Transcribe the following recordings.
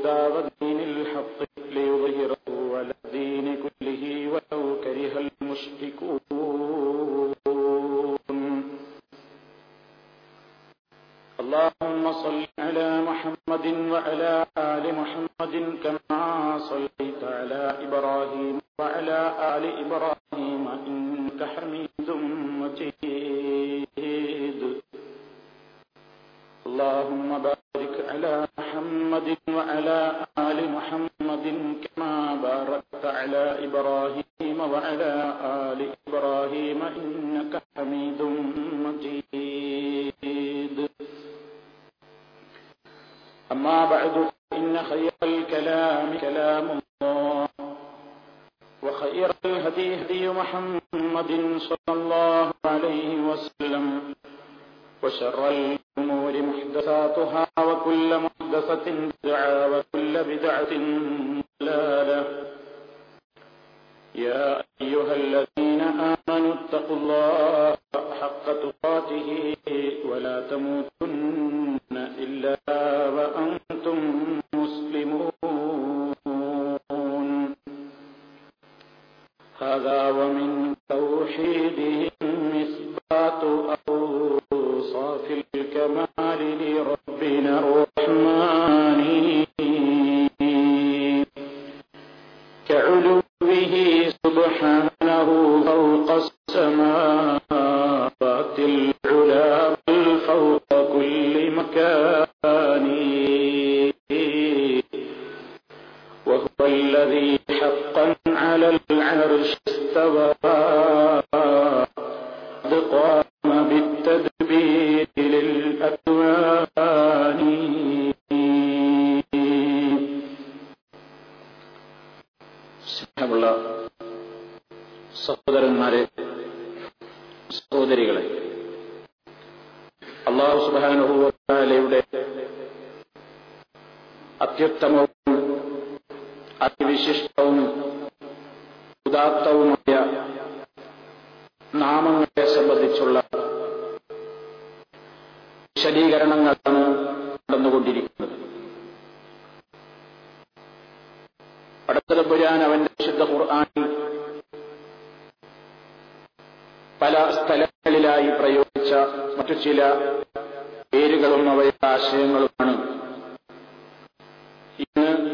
Udavadi الله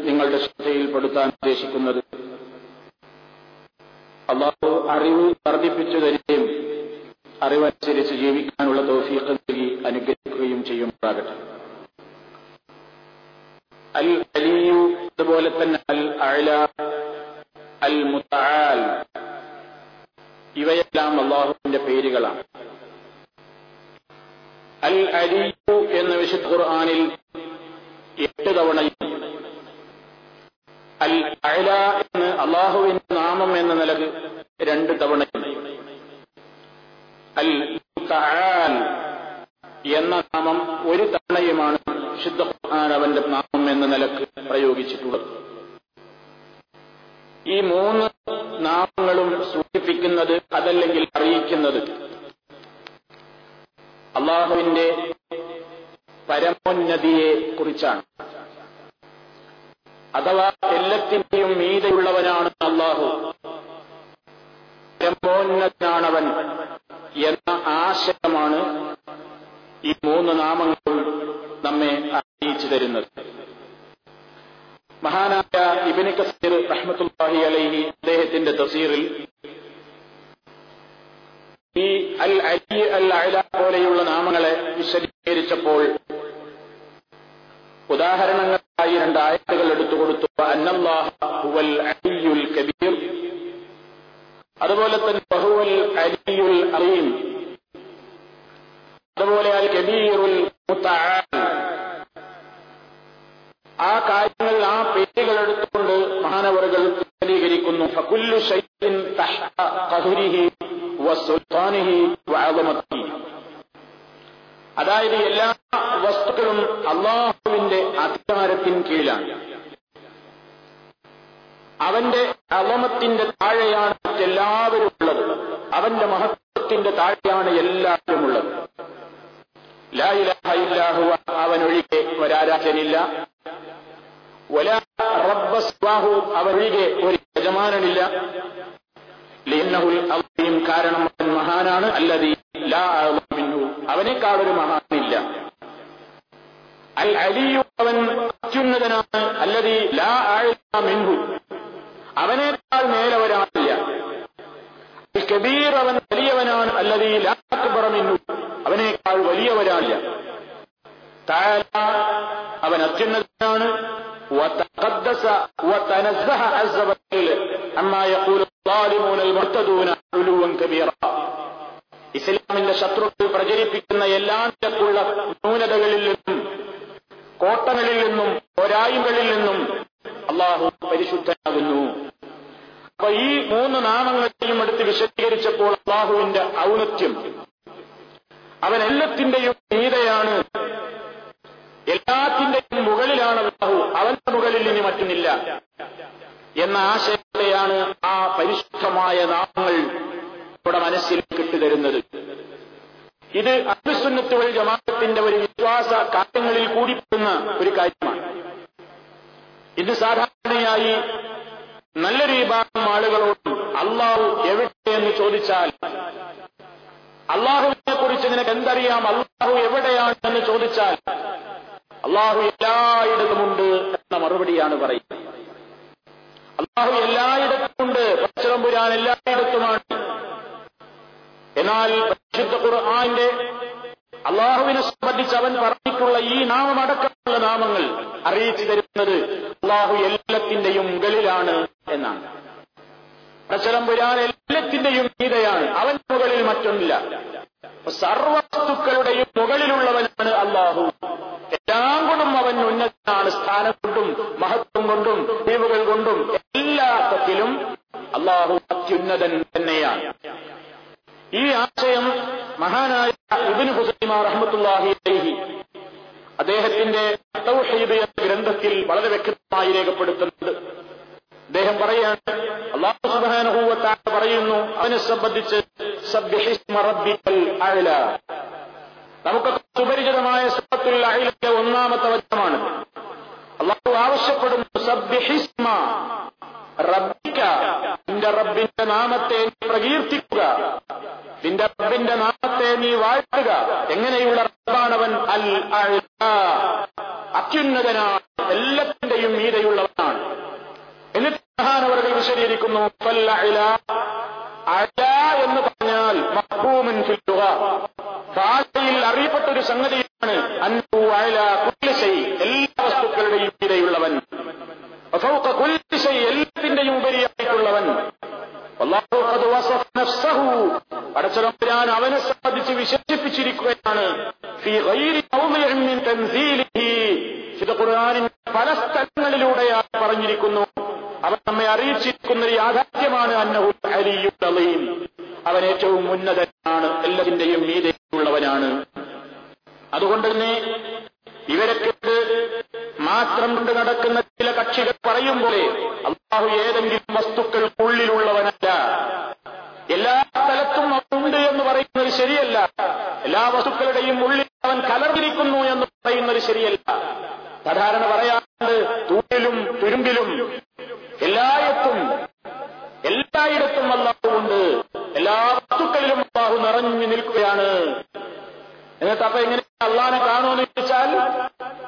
നിങ്ങളുടെ ശ്രദ്ധയിൽപ്പെടുത്താൻ ഉദ്ദേശിക്കുന്നത്. അള്ളാഹു അറിവ് വർദ്ധിപ്പിച്ചു തരികയും അറിവനുസരിച്ച് ജീവിക്കാനുള്ള തോഫീക്ക് നൽകി അനുഗ്രഹിക്കുകയും ചെയ്യുമ്പോഴാകട്ടെ അറീം അതുപോലെ അൽ കബീറുൽ ആ കാര്യങ്ങൾ ആ പേരുകൾ എടുത്തുകൊണ്ട് മഹാനവറുകൾ വിശദീകരിക്കുന്നു. ഫകുല്ലു ഷൈഇൻ തഹ്ത ഖഹരിഹി വസുൽത്താനിഹി വഅദമതിഹി അതായത് എല്ലാ മറ്റൊന്നില്ല എന്ന ആശയത്തെയാണ് ആ പരിശുദ്ധമായ നാമങ്ങൾ നമ്മുടെ മനസ്സിൽ കിട്ടുതരുന്നത്. ഇത് അഭിസുന്നത്തുകൾ ജമാഅത്തിന്റെ ഒരു വിശ്വാസ കാര്യങ്ങളിൽ കൂടിപ്പെടുന്ന ഒരു കാര്യമാണ്. ഇത് സാധാരണയായി നല്ലൊരു വിഭാഗം ആളുകളോടും അള്ളാഹു എവിടെയെന്ന് ചോദിച്ചാൽ അള്ളാഹുവിനെ കുറിച്ച് നിനക്ക് എന്തറിയാം? അള്ളാഹു എവിടെയാണ് എന്ന് ചോദിച്ചാൽ അള്ളാഹു എല്ലായിടത്തുമുണ്ട് മറുപടിയാണ് പറയുന്നത്. അള്ളാഹു എല്ലായിടത്തും ഉണ്ട് പച്ചറമ്പുരാൻ എല്ലായിടത്തുമാണ്. എന്നാൽ പരിശുദ്ധ ഖുർആന്റെ അള്ളാഹുവിനെ സംബന്ധിച്ച് അവൻ പറഞ്ഞിട്ടുള്ള ഈ നാമമടക്കമുള്ള നാമങ്ങൾ അറിയിച്ചു തരുന്നത് അള്ളാഹു എല്ലാത്തിന്റെയും മുകളിലാണ് എന്നാണ്. പച്ചറമ്പുരാൻ എല്ലാത്തിന്റെയും ഗീതയാണ് അവൻ മുകളിൽ മറ്റൊന്നില്ല. സർവവസ്തുക്കളുടെയും മുകളിലുള്ളവനാണ് അള്ളാഹു എല്ലാം കൊണ്ടും അവൻ ഉന്നതനാണ് സ്ഥാനം കൊണ്ടും മഹത്വം കൊണ്ടും ദീവുകൾ കൊണ്ടും എല്ലാത്തിലും അള്ളാഹു അത്യുന്നതൻ തന്നെയാണ്. ഈ ആശയം മഹാനായ ഇബിൻ ഹുസൈമ റഹ്മത്തുല്ലാഹി അലൈഹി അദ്ദേഹത്തിന്റെ ഗ്രന്ഥത്തിൽ വളരെ വ്യക്തമായി രേഖപ്പെടുത്തുന്നുണ്ട്. അദ്ദേഹം പറയാണ് അള്ളാഹു സുബാനഹൂവത്താ പറയുന്നു അവനെ സംബന്ധിച്ച് നമുക്കൊക്കെ സുപരിചിതമായ സൂറത്തുൽ അഹിലിന്റെ ഒന്നാമത്തെ വചനമാണ്. അള്ളാഹു ആവശ്യപ്പെടുന്നു റബ്ബിക്ക നിന്റെ റബ്ബിന്റെ നാമത്തെ നീ പ്രകീർത്തിക്കുക നിന്റെ റബ്ബിന്റെ നാമത്തെ നീ വാഴ്ത്തുക. എങ്ങനെയുള്ള റബ്ബാണവൻ? അൽ അത്യുന്നതനാണ് എല്ലാത്തിന്റെയും മീതയുള്ളവനാണ്. എന്നിട്ട് മഹാനവറുകൾ വിശദീകരിക്കുന്നു എന്ന് പറഞ്ഞാൽ ഭാഷയിൽ അറിയപ്പെട്ട ഒരു സംഗതിയാണ് അന്നു അയല കുല്ലിശൈ എല്ലാ വസ്തുക്കളുടെയും ശൈ എല്ലാത്തിന്റെയും ഉപരിയായിട്ടുള്ളവൻ. പടച്ചതമ്പുരാൻ അവനെ സംബന്ധിച്ച് വിശേഷിപ്പിച്ചിരിക്കുകയാണ്. പല സ്ഥലങ്ങളിലൂടെയാണ് പറഞ്ഞിരിക്കുന്നു. അവൻ നമ്മെ അറിയിച്ചിരിക്കുന്ന യാഥാർത്ഥ്യമാണ് അന്നഹു അലിയുൽ അലീം അവൻ ഏറ്റവും ഉന്നതനാണ് എല്ലാത്തിന്റെയും മീതയുള്ളവനാണ് അതുകൊണ്ട് തന്നെ ഇവരൊക്കെ മാത്രം കൊണ്ട് നടക്കുന്ന ചില കക്ഷികൾ പറയും പോലെ അള്ളാഹു ഏതെങ്കിലും വസ്തുക്കൾക്കുള്ളിലുള്ളവനല്ല എല്ലാ സ്ഥലത്തും അവനുണ്ട് എന്ന് പറയുന്നത് ശരിയല്ല എല്ലാ വസ്തുക്കളുടെയും ഉള്ളിൽ അവൻ കലർന്നിരിക്കുന്നു എന്ന് പറയുന്നത് ശരിയല്ല സാധാരണ പറയാറുണ്ട് തൂണിലും തുരുമ്പിലും എല്ലായിടത്തും എല്ലായിടത്തും അള്ളാഹു ഉണ്ട് എല്ലാ വസ്തുക്കളിലും അള്ളാഹു നിറഞ്ഞു നിൽക്കുകയാണ് എന്നിട്ട് അപ്പൊ എങ്ങനെ അള്ളാനെ കാണുമെന്ന് ചോദിച്ചാൽ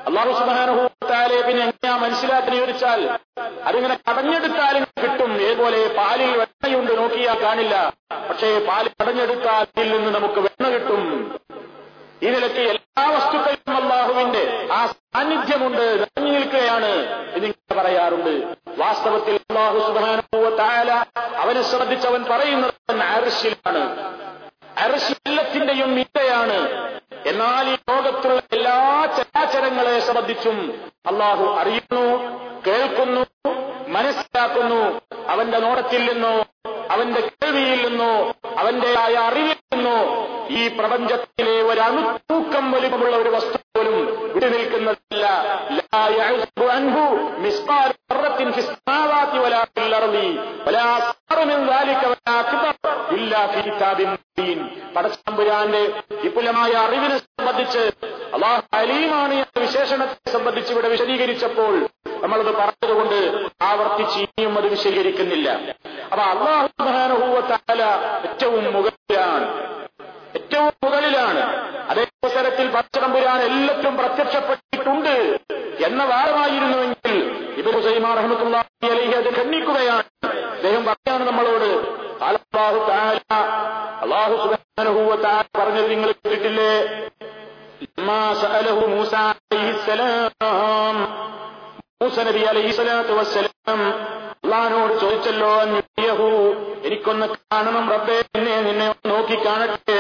അള്ളാഹു സുബാനുഭൂത്താലെ പിന്നെ എങ്ങനെയാ മനസ്സിലാക്കി ചോദിച്ചാൽ അതിങ്ങനെ കടഞ്ഞെടുത്താലും കിട്ടും ഏതുപോലെ പാലിൽ വെണ്ണയുണ്ട് നോക്കിയാൽ കാണില്ല പക്ഷേ പാൽ കടഞ്ഞെടുത്താൽ അതിൽ നിന്ന് നമുക്ക് വെണ്ണ കിട്ടും ഈ എല്ലാ വസ്തുക്കളും അള്ളാഹുവിന്റെ ആ സാന്നിധ്യമുണ്ട്. നിറഞ്ഞു നിൽക്കുകയാണ് എന്നിങ്ങനെ പറയാറുണ്ട്. വാസ്തവത്തിൽ അള്ളാഹു സുബാനുഭൂത്തായാല അവനെ ശ്രദ്ധിച്ചവൻ പറയുന്നത് അർശിലാണ് അർശി എല്ലാത്തിന്റെയും എന്നാൽ ഈ ലോകത്തുള്ള എല്ലാ ചരാചരങ്ങളെ ശ്രദ്ധിച്ചും അള്ളാഹു അറിയുന്നു കേൾക്കുന്നു മനസ്സിലാക്കുന്നു. അവന്റെ നോടത്തിൽ നിന്നോ അവന്റെ കേൾവിയിൽ നിന്നോ അവന്റെ ആയ അറിവിൽ നിന്നോ ഈ പ്രപഞ്ചത്തിലെ വലിപ്പമുള്ള ഒരു വസ്തു പോലും വിട്ടുനിൽക്കുന്നതല്ല. മുബീൻ. വിപുലമായ അറിവിനെ സംബന്ധിച്ച് അലീമാണ് എന്ന വിശേഷണത്തെ സംബന്ധിച്ച് ഇവിടെ വിശദീകരിച്ചപ്പോൾ നമ്മളത് പറഞ്ഞതുകൊണ്ട് ആവർത്തിച്ച് ഇനിയും അത് വിശദീകരിക്കുന്നില്ല. അപ്പൊ അള്ളാഹു ഏറ്റവും മുകളിലാണ്. ഏറ്റവും മുകളിലാണ്. അവസരത്തിൽ പച്ചതമ്പുരാൻ എല്ലാത്തിലും പ്രത്യക്ഷപ്പെട്ടിട്ടുണ്ട് എന്ന വാദമായിരുന്നുവെങ്കിൽ ഇബ് ഹുസൈമാർ റഹ്മത്തുള്ളാഹി അലൈഹി അത് ഖണ്ഡിക്കുകയാണ്. അദ്ദേഹം പറയാണ് നമ്മളോട് അല്ലാഹു തആല അള്ളാഹു സുബ്ഹാനഹു വ തആല പറഞ്ഞത് നിങ്ങൾ കേട്ടിട്ടില്ലേ? മൂസ നബി അലൈഹി അള്ളഹാനോട് ചോദിച്ചല്ലോ എനിക്കൊന്ന് കാണണം റബ്ബേ എന്നെ നിന്നെ നോക്കി കാണട്ടെ.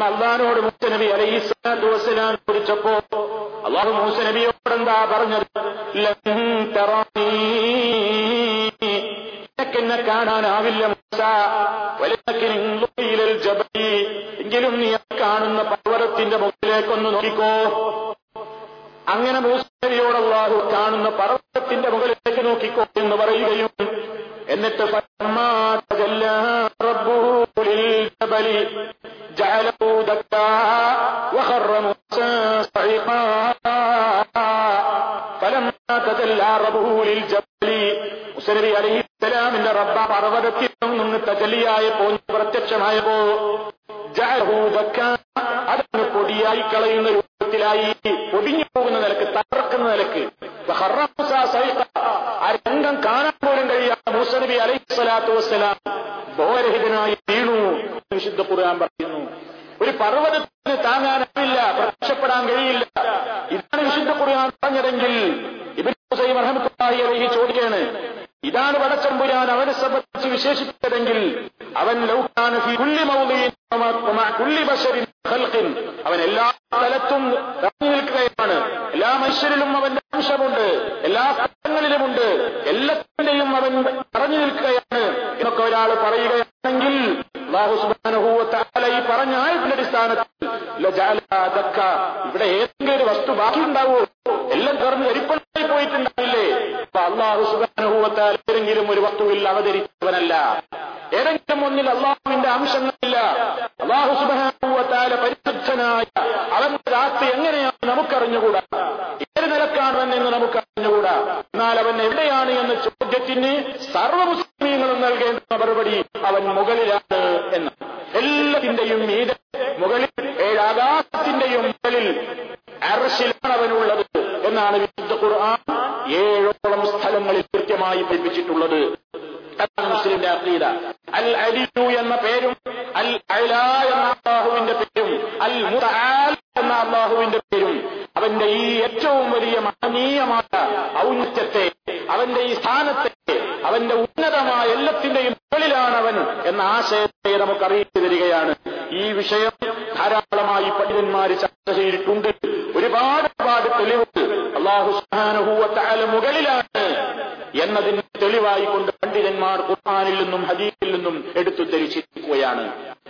എന്ന് അള്ളഹാനോട് മൂസ നബി അലൈഹി സ്വലാത്തു വസ്സലാം ചോദിച്ചപ്പോ അള്ളാഹു മൂസ നബിയോട് എന്താ പറഞ്ഞത് എന്നെ കാണാനാവില്ല മൂസ. എങ്കിലും നീ കാണുന്ന പർവതത്തിന്റെ മുകളിലേക്കൊന്ന് നോക്കിക്കോ അങ്ങനെ മൂസനബിയോട് അള്ളാഹു കാണുന്ന പർവതത്തിന്റെ മുകളിലേക്ക് നോക്കിക്കോ എന്ന് പറയുകയും എന്നിട്ട് ഫലമ്മാ തജല്ലാ റബ്ബുഹു ലിൽജബലി ജഅലഹു ദക്കാ വഖറ മൂസാ സഈഖാ ഫലമ്മാ തജല്ലാ റബ്ബുഹു ലിൽജബലി മുസനബി അലൈഹിസ്സലാമിന്റെ റബ്ബ പർവതത്തിൽ നിന്ന് തജല്ലിയായപ്പോ പ്രത്യക്ഷമായപ്പോ ജഅലഹു ദക്കാ അതങ്ങ് പൊടിയായി കളയുന്ന രൂപത്തിലായി പൊടിഞ്ഞു പോകുന്ന നിലയ്ക്ക് തകർക്കുന്ന നിലയ്ക്ക് ഫഖറ മൂസ സൈഖ. ആ രംഗം കാണാൻ പോലും കഴിയാത്ത മൂസ നബി അലൈഹി സ്വലാത്തു വസ്സലാം ബോധരഹിതനായി വീണു എന്ന് വിശുദ്ധ ഖുർആൻ പറയുന്നു ഒരു പർവതത്തിന് താങ്ങാനാവില്ല പ്രത്യക്ഷപ്പെടാൻ കഴിയില്ല ഇതാണ് വിശുദ്ധ ഖുർആൻ പറഞ്ഞതെങ്കിൽ ഇബിൻ ഹുസൈൻ റഹ്മത്തുള്ളാഹി അലൈഹി ചോദിക്കുകയാണ് ഇതാണ് വടച്ചമ്പുരാൻ അവനെ സംബന്ധിച്ച് വിശേഷിപ്പിച്ചതെങ്കിൽ അവൻ ലൗകാന ഫീ കുല്ലി മൗദിഇൻ വമാ കുല്ലി ബശരിൻ ഖൽഖിൻ അവൻ എല്ലാ സ്ഥലത്തും നിറഞ്ഞു നിൽക്കുകയാണ് എല്ലാ മനുഷ്യരിലും അവന്റെ അംശമുണ്ട് എല്ലാ സ്ഥലങ്ങളിലുമുണ്ട് എല്ലാത്തിന്റെയും അവൻ നിറഞ്ഞു നിൽക്കുകയാണ് എന്നൊക്കെ ഒരാൾ പറയുകയാണെങ്കിൽ അല്ലാഹു സുബ്ഹാനഹു വ തആല ഈ പറഞ്ഞ ആയത്തിന്റെ അടിസ്ഥാനത്തിൽ ലജഅല ദക്ക ഇവിടെ ഏതെങ്കിലും ഒരു വസ്തു ബാക്കിയുണ്ടാവുമോ എല്ലാം തുറന്ന് എരിപ്പണായി പോയിട്ടുണ്ടാവില്ലേ അപ്പൊ അള്ളാഹു സുബ്ഹാനഹു വ തആല ഏതെങ്കിലും ഒരു വസ്തുവിൽ അവതരിച്ചവനല്ല ഏതെങ്കിലും ഒന്നിൽ അള്ളാഹുവിന്റെ അംശങ്ങളില്ല അള്ളാഹു സുബ്ഹാനഹു വ തആല പരിശുദ്ധനായ അവന്റെ രാത്രി എങ്ങനെയാണ് നമുക്കറിഞ്ഞുകൂടാ ഏത് നിലക്കാണ് എന്ന് നമുക്ക് അറിഞ്ഞുകൂടാ എന്നാൽ എവിടെയാണ് എന്ന ചോദ്യത്തിന് സർവ മുസ്ലിമീങ്ങളും നൽകേണ്ട മറുപടി അവൻ മുകളിലാണ് എന്ന് എല്ലാത്തിന്റെയും മീതെ മുകളിൽ ഏഴാകാശത്തിന്റെയും മുകളിൽ അറശിലാണ് അവനുള്ളത് എന്നാണ് വിശുദ്ധ ഖുർആൻ ഏഴോളം സ്ഥലങ്ങളിൽ കൃത്യമായി പഠിപ്പിച്ചിട്ടുള്ളത് അതാണ് മുസ്ലിന്റെ അഖീദ അൽ അലിയു എന്ന പേരും അൽ അല എന്ന അള്ളാഹുവിന്റെ പേരും അൽ മുതആൽ എന്ന അള്ളാഹുവിന്റെ പേരും അവന്റെ ഈ ഏറ്റവും വലിയ മഹനീയമായ ഔന്നത്യത്തെ അവന്റെ ഈ സ്ഥാനത്തെ അവന്റെ ഉന്നതമായ എല്ലാത്തിന്റെയും മുകളിലാണ് അവൻ എന്ന ആശയത്തെ നമുക്ക് അറിയിച്ചു തരികയാണ് ഈ വിഷയം ധാരാളമായി പണ്ഡിതന്മാർ ചർച്ച ചെയ്തിട്ടുണ്ട് ഒരുപാട് ഒരുപാട് തെളിവുകൾ അള്ളാഹു സുബ്ഹാനഹു മുകളിലാണ് എന്നതിന് തെളിവായി കൊണ്ട് പണ്ഡിതന്മാർ ഖുർആാനിൽ നിന്നും ഹദീസിൽ നിന്നും എടുത്തു ധരിച്ചിരിക്കുകയാണ്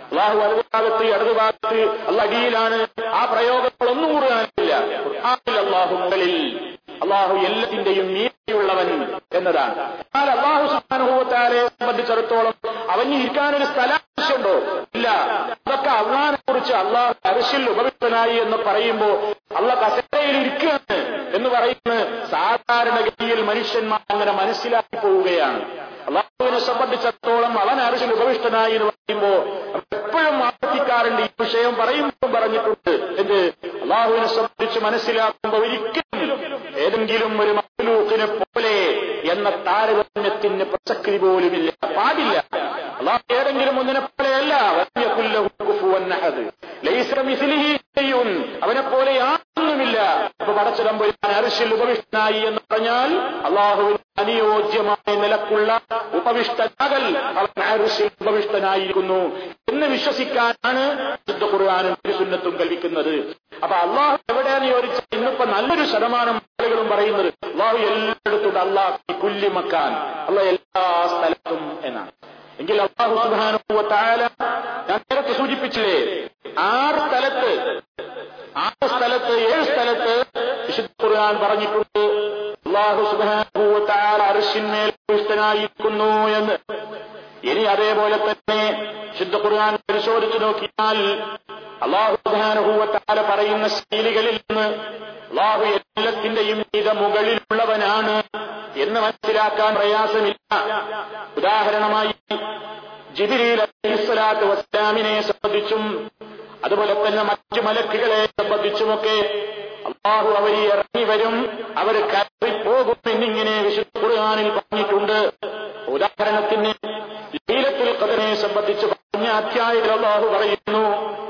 അള്ളാഹു വലതുഭാഗത്ത് ഇടതുഭാഗത്ത് അല്ല അടിയിലാണ് ആ പ്രയോഗങ്ങളൊന്നും കൂടാനില്ല ഖുർആാനിൽ അള്ളാഹു മുകളിൽ അള്ളാഹു എല്ലാത്തിന്റെയും നീതിയുള്ളവൻ എന്നതാണ് എന്നാൽ അള്ളാഹു സുബ്ഹാനഹുവത്താലെ സംബന്ധിച്ചിടത്തോളം അവന് ഇരിക്കാനൊരു സ്ഥലം ആവശ്യമുണ്ടോ ഇല്ല. അതൊക്കെ അള്ളാഹിനെ കുറിച്ച് അള്ളാഹ് അരിശിൽ ഉപവിഷ്ടനായി എന്ന് പറയുമ്പോ അള്ള കസേരയിൽ ഇരിക്കുകയാണ് എന്ന് പറയുന്നത് സാധാരണഗതിയിൽ മനുഷ്യന്മാർ അങ്ങനെ മനസ്സിലാക്കി പോവുകയാണ്. അള്ളാഹുവിനെ സംബന്ധിച്ചിടത്തോളം അവൻ അരിശിൽ ഉപവിഷ്ടനായി എന്ന് പറയുമ്പോ എപ്പോഴും ആവർത്തിക്കാറുണ്ട് ഈ വിഷയം പറയുമ്പോഴും പറഞ്ഞിട്ടുണ്ട് എന്ത് അള്ളാഹുവിനെ സംബന്ധിച്ച് മനസ്സിലാക്കുമ്പോൾ ഒരിക്കലും ഏതെങ്കിലും ഒരു മക്ലൂക്കിനെ പോലെ എന്ന താരതമ്യത്തിന് പ്രസക്തി പോലുമില്ല. പാടില്ല. അള്ളാഹു ഏതെങ്കിലും ഒന്നിനെ പോലെയല്ല. അവനെ പോലെ അപ്പൊ പടച്ചിടമ്പൊരുമാൻ അരിശിൽ ഉപവിഷ്ടനായി എന്ന് പറഞ്ഞാൽ അള്ളാഹുവിന് അനുയോജ്യമായ നിലക്കുള്ള ഉപവിഷ്ടനാകൽ അവൻ അരിശിൽ ഉപവിഷ്ടനായിരിക്കുന്നു എന്ന് വിശ്വസിക്കാനാണ് ശുദ്ധ ഖുർആാനും സുന്നത്തും കൽപ്പിക്കുന്നത്. അപ്പൊ അള്ളാഹു എവിടെയാണ് ചോദിച്ചാൽ ഇന്ന് ഇന്നിപ്പോ നല്ലൊരു ശതമാനം ആളുകളും പറയുന്നത് അള്ളാഹു എല്ലായിടത്തും അള്ളാഹ് കുല്യമക്കാൻ അള്ളാഹ് എല്ലാ സ്ഥലത്തും എന്നാണ്. എങ്കിൽ അള്ളാഹു സുബാനുവ താല ഞാൻ നേരത്തെ സൂചിപ്പിച്ചില്ലേ? ആറ് സ്ഥലത്ത് ആറ് സ്ഥലത്ത് ഏഴ് സ്ഥലത്ത് വിശുദ്ധ ഖുർആൻ പറഞ്ഞിട്ടുണ്ട്. അള്ളാഹു സുബാനുവ താല അർഷിന്മേൽ പുഷ്ടനായിരിക്കുന്നു എന്ന്. ഇനി അതേപോലെ തന്നെ ശുദ്ധ ഖുർആൻ പരിശോധിച്ചു നോക്കിയാൽ അള്ളാഹു സുബാനുഭൂവത്താല പറയുന്ന ശൈലികളിൽ നിന്ന് അള്ളാഹു എല്ലാത്തിന്റെയും ഇത് മുകളിലുള്ളവനാണ് എന്ന് മനസ്സിലാക്കാൻ പ്രയാസമില്ല. ഉദാഹരണമായി ജിബിരിൽ അലൈഹിസ്സലാത്തു വസ്ലാമിനെ സംബന്ധിച്ചും അതുപോലെ തന്നെ മറ്റു മലക്കുകളെ സംബന്ധിച്ചുമൊക്കെ അള്ളാഹു അവരിൽ ഇറങ്ങി വരും. അവർ കയറിപ്പോകും എന്നിങ്ങനെ വിശുദ്ധ ഖുർആാനിൽ പറഞ്ഞിട്ടുണ്ട്. ഉദാഹരണത്തിന് ലീലത്തിൽ കഥനെ സംബന്ധിച്ച് പറഞ്ഞ അധ്യായത്തിൽ അള്ളാഹു പറയുന്നു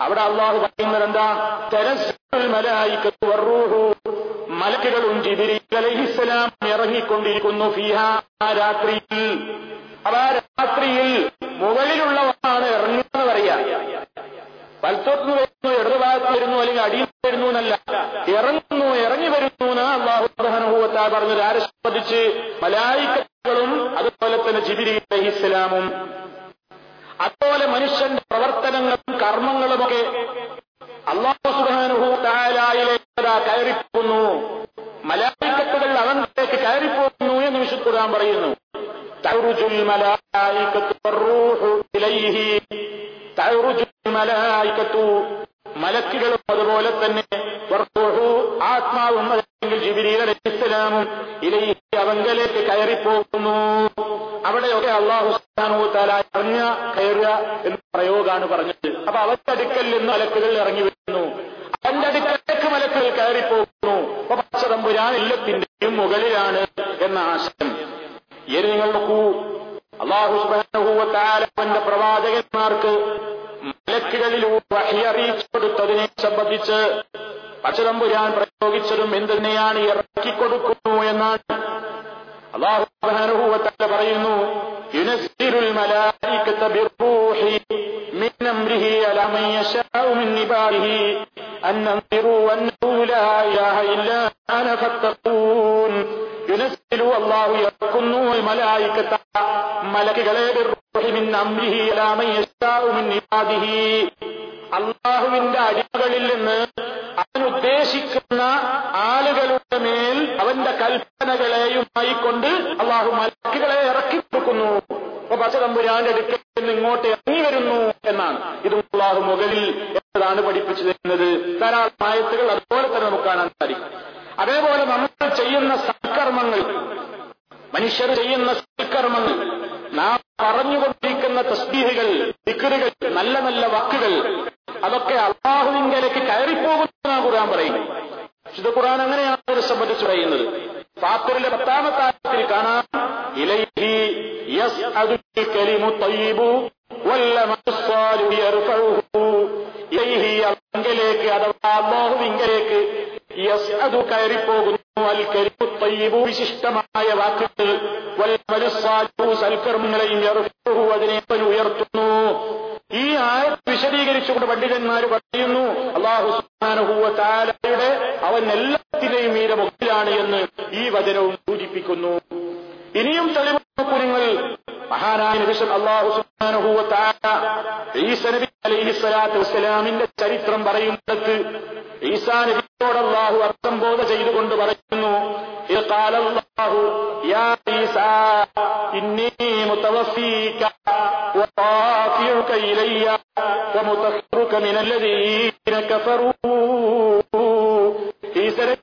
അവിടെ അള്ളാഹു പറയുന്നത് എന്താ? മലക്കുകളും ജിബിരി അലഹിസ്സലാം ഇറങ്ങിക്കൊണ്ടിരിക്കുന്നു ഫിഹ രാത്രിയിൽ. അവ രാത്രിയിൽ മുകളിലുള്ളവരാണ് ഇറങ്ങുന്നത് പറയാ വലത്തോട്ട് വരുന്നു ഇടതുഭാഗത്ത് വരുന്നു അല്ലെങ്കിൽ അടിയിൽ വരുന്നു എന്നല്ല. ഇറങ്ങുന്നു ഇറങ്ങി വരുന്നു എന്ന് അള്ളാഹു പ്രധാനഭൂവത്താ പറഞ്ഞത് ആരെ സംബന്ധിച്ച് മലായിക്കളും അതുപോലെ തന്നെ ജിബിരി അലഹിസ്സലാമും അതുപോലെ മനുഷ്യന്റെ പച്ചതമ്പുരാൻ പ്രയോഗിച്ചതും എന്തിനെയാണ് ഇറക്കിക്കൊടുക്കുന്നു എന്നാണ്. അള്ളാഹു പറയുന്നു അല്ലാഹു യർക്കുന്നു മലായികത മലക്കുകളെ അലാ കൊണ്ട് അള്ളാഹു മലക്കുകളെ ഇറക്കി കൊടുക്കുന്നു. അപ്പൊ പച്ചതമ്പുരാന്റെ അടുക്കൽ നിന്ന് ഇങ്ങോട്ട് ഇറങ്ങി വരുന്നു എന്നാണ്. ഇത് അള്ളാഹു മുകളിൽ എന്നതാണ് പഠിപ്പിച്ചു തരുന്നത് ധാരാളം ആയത്തുകൾ അതുപോലെ തന്നെ നമുക്ക് കാണാൻ സാധിക്കും. അതേപോലെ നമ്മൾ ചെയ്യുന്ന സൽക്കർമ്മങ്ങൾ മനുഷ്യർ ചെയ്യുന്ന സൽക്കർമ്മങ്ങൾ നാം പറഞ്ഞുകൊണ്ടിരിക്കുന്ന തസ്ബീഹുകൾ ദിക്കറുകൾ നല്ല നല്ല വാക്കുകൾ അതൊക്കെ അള്ളാഹുവിങ്കലേക്ക് കയറിപ്പോകുന്ന ഖുർആൻ പറയുന്നു വിശുദ്ധ ഖുർആൻ അങ്ങനെയാണ് സംബന്ധിച്ച് പറയുന്നത്. ഫാത്തറിലെ പത്താമത്തെ ആയത്തിൽ കാണാം ഇലൈഹി യസ്അദുൽ കലിമു തയ്യിബു വല്ലമു സ്വാലിഹു യർഫഉഹു ഇലൈഹി അള്ളാഹുവിങ്കലേക്ക് അഥവാ അള്ളാഹുവിങ്കലേക്ക് യസ്അദു കയറിപ്പോകുന്നു അൽ കലിമു തയ്യിബു വിശിഷ്ടമായ ശേഷം അള്ളാഹു ഈസ അലൈഹി ചരിത്രം പറയുന്നിടത്ത് ഈസാ നബിയോട് അള്ളാഹു അഭിസംബോധ ചെയ്തുകൊണ്ട് പറയുന്നു ഈസ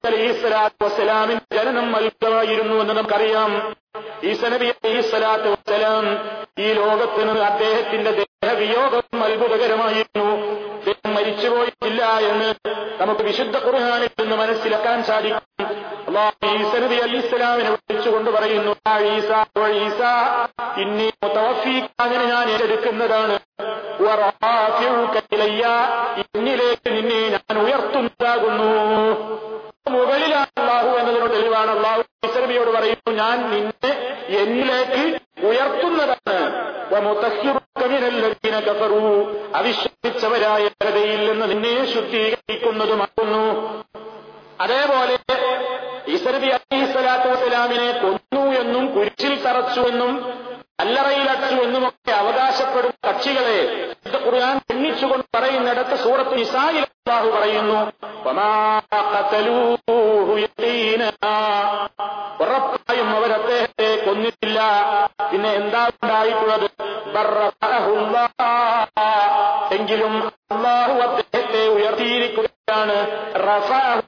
അലൈഹി ജനനം നൽകുകയായിരുന്നു എന്ന് നമുക്കറിയാം. ഈസനബി അലൈഹി സ്വലാത്തു വസ്സലാം ഈ ലോകത്തിന് അദ്ദേഹത്തിന്റെ ദേഹവിയോഗം അത്ഭുതകരമായിരുന്നു. അദ്ദേഹം മരിച്ചുപോയിട്ടില്ല എന്ന് നമുക്ക് വിശുദ്ധ കുറയാനിൽ നിന്ന് മനസ്സിലാക്കാൻ സാധിക്കും. അള്ളാഹു ഈസനബി അലി ഇസ്ലാമിനെ വിളിച്ചുകൊണ്ട് പറയുന്നു "ആ ഈസ ഈസ ഇന്നി അങ്ങനെ ഞാൻ ഏറ്റെടുക്കുന്നതാണ്. ഇന്നിലേക്ക് നിന്നെ ഞാൻ ഉയർത്തുന്നതാകുന്നു. മുകളിലാണ് അള്ളാഹു എന്നതിനോട് തെളിവാണ് അള്ളാഹു പറയുന്നു ഞാൻ നിന്നെ എന്നിലേക്ക് ഉയർത്തുന്നതാണ് അവിശ്വസിച്ചവരായ ജനതയിൽ നിന്ന് നിന്നെ ശുദ്ധീകരിക്കുന്നതുമാകുന്നു. അതേപോലെ ഈസനബി അലിഹിസ്വലാത്തു വസ്സലാമിനെ കൊന്നു എന്നും കുരിശിൽ തറച്ചു എന്നും അല്ലറയിലച്ചു എന്നുമൊക്കെ അവകാശപ്പെടുന്ന കക്ഷികളെ ഖുർആൻ എണ്ണിച്ചുകൊണ്ട് പറയുന്നിടത്ത് സൂറത്ത് നിസായി പറയുന്നു പിന്നെ എന്താ ഉണ്ടായിട്ടുള്ളത്? എങ്കിലും അള്ളാഹു അദ്ദേഹത്തെ ഉയർത്തിയിരിക്കുകയാണ്. റഫാഹു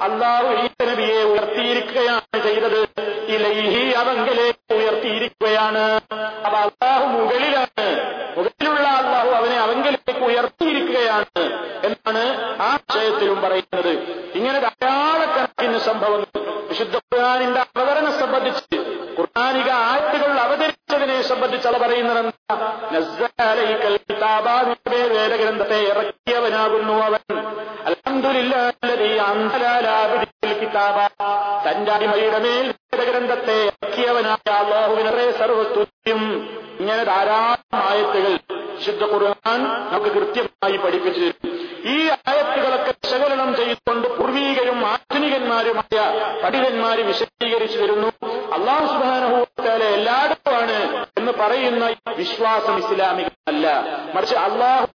അള്ളാഹു ഈ ഉയർത്തിയിരിക്കുകയാണ് ചെയ്തത്. ഇലൈഹി അവങ്കിലേക്ക് ഉയർത്തിയിരിക്കുകയാണ്. പറയുന്നത് എന്താ വേദഗ്രന്ഥത്തെ ഇറക്കിയവനാകുന്നു അവൻ. കിതാബ തന്റെ അടിമയുടെ മേൽ വേദഗ്രന്ഥത്തെ ഇറക്കിയവനായ അള്ളാഹുവിനെ സർവസ്തുത്യം ഇങ്ങനെ ധാരാളം ആയത്തുകൾ വിശുദ്ധ ഖുർആൻ നമുക്ക് കൃത്യമായി പഠിപ്പിച്ചു വിശ്വാസം ഇസ്ലാമികമല്ല മറിച്ച് അള്ളാഹു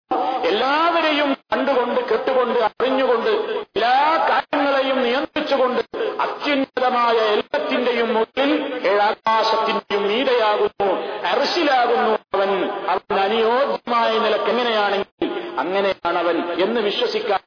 എല്ലാവരെയും കണ്ടുകൊണ്ട് കെട്ടുകൊണ്ട് അറിഞ്ഞുകൊണ്ട് എല്ലാ കാര്യങ്ങളെയും നിയന്ത്രിച്ചുകൊണ്ട് അത്യുന്നതമായ എല്ലാത്തിന്റെയും മുകളിൽ ഏഴാകാശത്തിന്റെയും നീരയാകുന്നു അറിശിലാകുന്നു അവൻ. അവൻ അനുയോജ്യമായ നിലയ്ക്ക് എങ്ങനെയാണെങ്കിൽ അങ്ങനെയാണവൻ എന്ന് വിശ്വസിക്കാൻ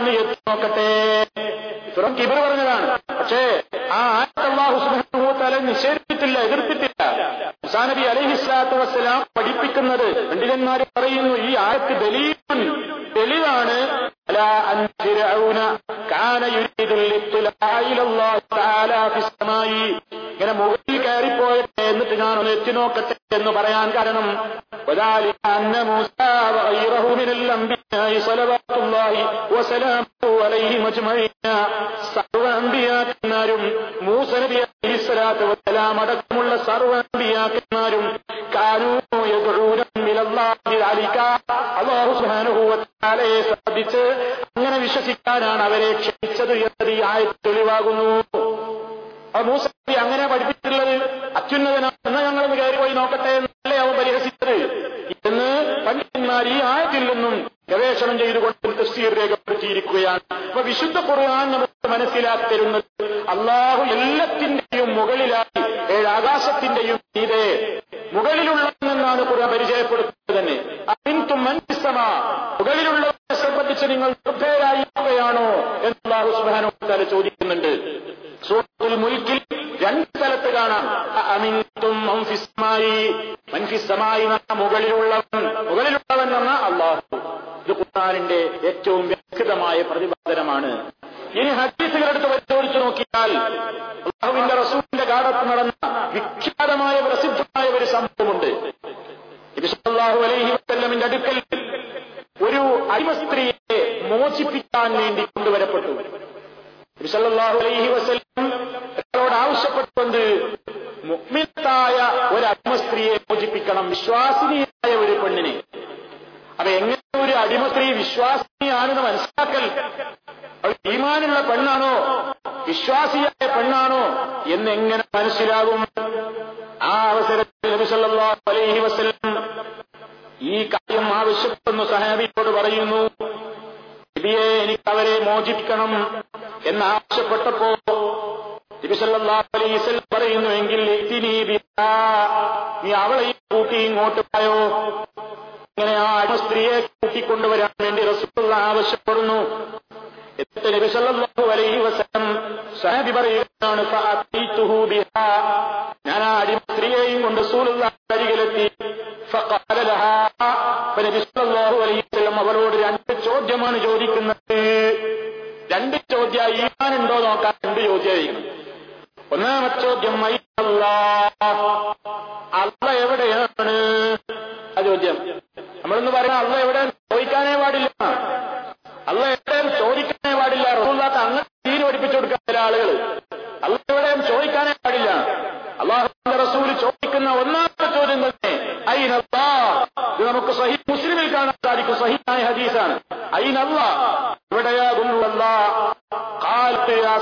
ഒന്ന് ചെത്തു നോക്കട്ടെ. തുറക്ക് ഇവർ പറഞ്ഞതാണ് പക്ഷേ ആ ആയത്തല്ലാഹുസ്മൂത്താലെ നിഷേധിച്ചിട്ടില്ല എതിർത്തിട്ടില്ല. മുസാനബി അലഹിസ്ലാത്തു വസ്സലാം പഠിപ്പിക്കുന്നത് പണ്ഡിതന്മാർ പറയുന്നു ഈ ആയത്ത് ദലീലൻ തെളിവാണ് ഇങ്ങനെ മുകളിൽ കയറിപ്പോയെ എന്നിട്ട് ഞാൻ ഒന്ന് എത്തി നോക്കട്ടെ എന്ന് പറയാൻ കാരണം വിശുദ്ധ കുറയാൻ നമുക്ക് മനസ്സിലാക്കി തരുന്നത്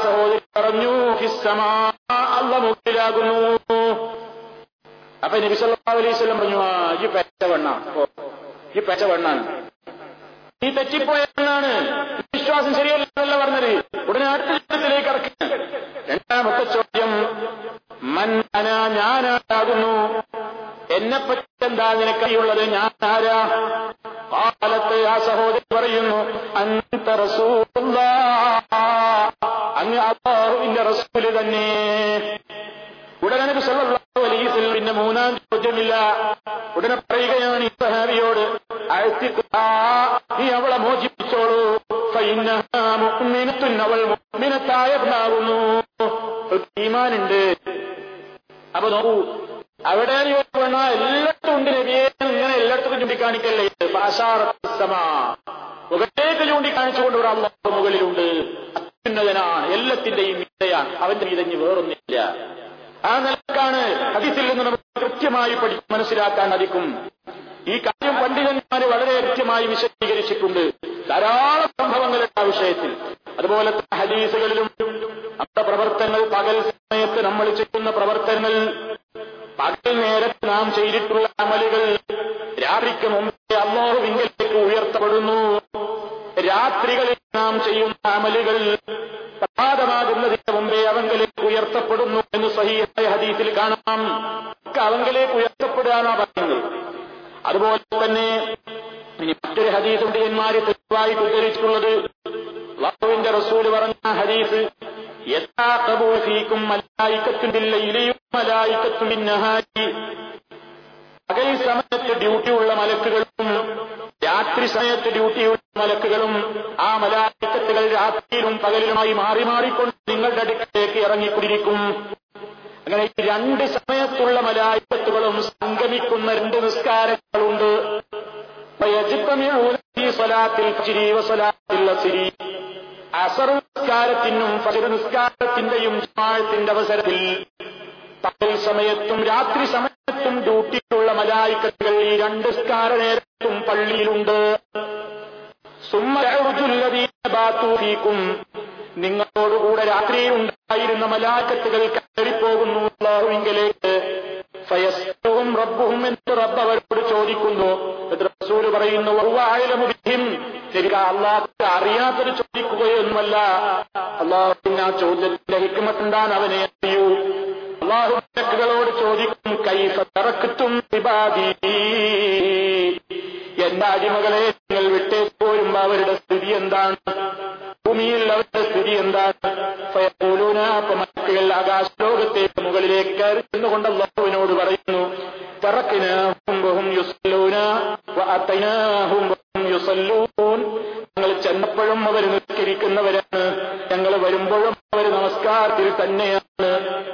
സഹോദരി പറഞ്ഞു അള്ളമുഖിലാകുന്നു അപ്പൊ നബി പറഞ്ഞു ആ ഈ പെറ്റ വെണ്ണ ഈ പെറ്റ വെണ്ണാണ് ഈ തെറ്റിപ്പോയ വെണ്ണാണ് വിശ്വാസം ശരിയല്ല പറഞ്ഞത്. ഉടനെ അടുത്ത ജീവിതത്തിലേക്ക് ഇറക്കി. രണ്ടാമത്തെ ചോദ്യം മൻ അന ഞാനാകുന്നു എന്നെപ്പറ്റി എന്താ നിനക്കറിയുള്ളത്? ഞാൻ ആരാ കാലത്ത് ആ സഹോദരി പറയുന്നു അന്ത റസൂലുള്ളാ മനസ്സിലാക്കാൻ സാധിക്കും ഈ കാര്യം പണ്ഡിതന്മാർ വളരെ കൃത്യമായി വിശദീകരിച്ചിട്ടുണ്ട്. ധാരാളം സംഭവങ്ങളുണ്ട് ആ വിഷയത്തിൽ. അതുപോലെ തന്നെ ഹദീസുകളിലും നമ്മുടെ പ്രവർത്തനങ്ങൾ പകൽ സമയത്ത് നമ്മൾ ചെയ്യുന്ന പ്രവർത്തനങ്ങൾ പകൽ നേരത്ത് നാം ചെയ്തിട്ടുള്ള അവങ്കലേക്ക് ഉയർത്തപ്പെടുകയാണോ പറയുന്നത്. അതുപോലെ തന്നെ മറ്റൊരു ഹദീസ് പണ്ഡിതന്മാര് തെളിവായി ഉദ്ധരിച്ചിട്ടുള്ളത്. അള്ളാഹുവിന്റെ റസൂൽ പറഞ്ഞ ഹദീസ് പകൽ സമയത്ത് ഡ്യൂട്ടിയുള്ള മലക്കുകളും രാത്രി സമയത്ത് ഡ്യൂട്ടിയുള്ള മലക്കുകളും ആ മലായിക്കത്തുകൾ രാത്രിയിലും പകലിലുമായി മാറി മാറിക്കൊണ്ട് നിങ്ങളുടെ അടുക്കലേക്ക് ഇറങ്ങിക്കൊണ്ടിരിക്കും. അങ്ങനെ രണ്ട് സമയത്തുള്ള രണ്ട് നിസ്കാരങ്ങളുണ്ട് അസർ നിസ്കാരത്തിനും ഫജർ നിസ്കാരത്തിന്റെയും അവസരത്തിൽ പകൽ സമയത്തും രാത്രി സമയത്തും ഡ്യൂട്ടിയിലുള്ള മലായിക്കത്തുകൾ ഈ രണ്ട് നിസ്കാര നേരത്തും പള്ളിയിലുണ്ട് സുമ്മൂക്കും നിങ്ങളോടുകൂടെ രാത്രിയിൽ ഉണ്ടായിരുന്ന മലാക്കത്തുകൾ കയറിപ്പോകുന്നു. അള്ളാഹുവിങ്കലേക്ക് ഫയസ്തുവും റബ്ബുഹും എന്ന് റബ്ബ് അവരോട് ചോദിക്കുന്നു. റസൂൽ പറയുന്നു ശരിക്കും അള്ളാഹ് അറിയാത്തത് ചോദിക്കുകയൊന്നുമല്ല. അള്ളാഹുവിന് ആ ചോദ്യത്തിന്റെ ഹിക്മത്തുണ്ടാൻ അവനെ അറിയൂ. അള്ളാഹു മലക്കുകളോട് ചോദിക്കും കൈഫ വിവാദി എന്റെ അടിമകളെ നിങ്ങൾ വിട്ടേക്ക് പോരുമ്പോ അവരുടെ സ്ഥിതി എന്താണ്? ഭൂമിയിൽ അവരുടെ സ്ഥിതി എന്താണ്? മലക്കുകൾ ആകാശലോകത്തേക്ക് മുകളിലേക്ക് കയറി നിന്നുകൊണ്ട് പറയുന്നു ഞങ്ങൾ ചെന്നപ്പോഴും അവർ നിസ്കരിക്കുന്നവരാണ്. ഞങ്ങൾ വരുമ്പോഴും അവർ നമസ്കാരത്തിൽ തന്നെയാണ്.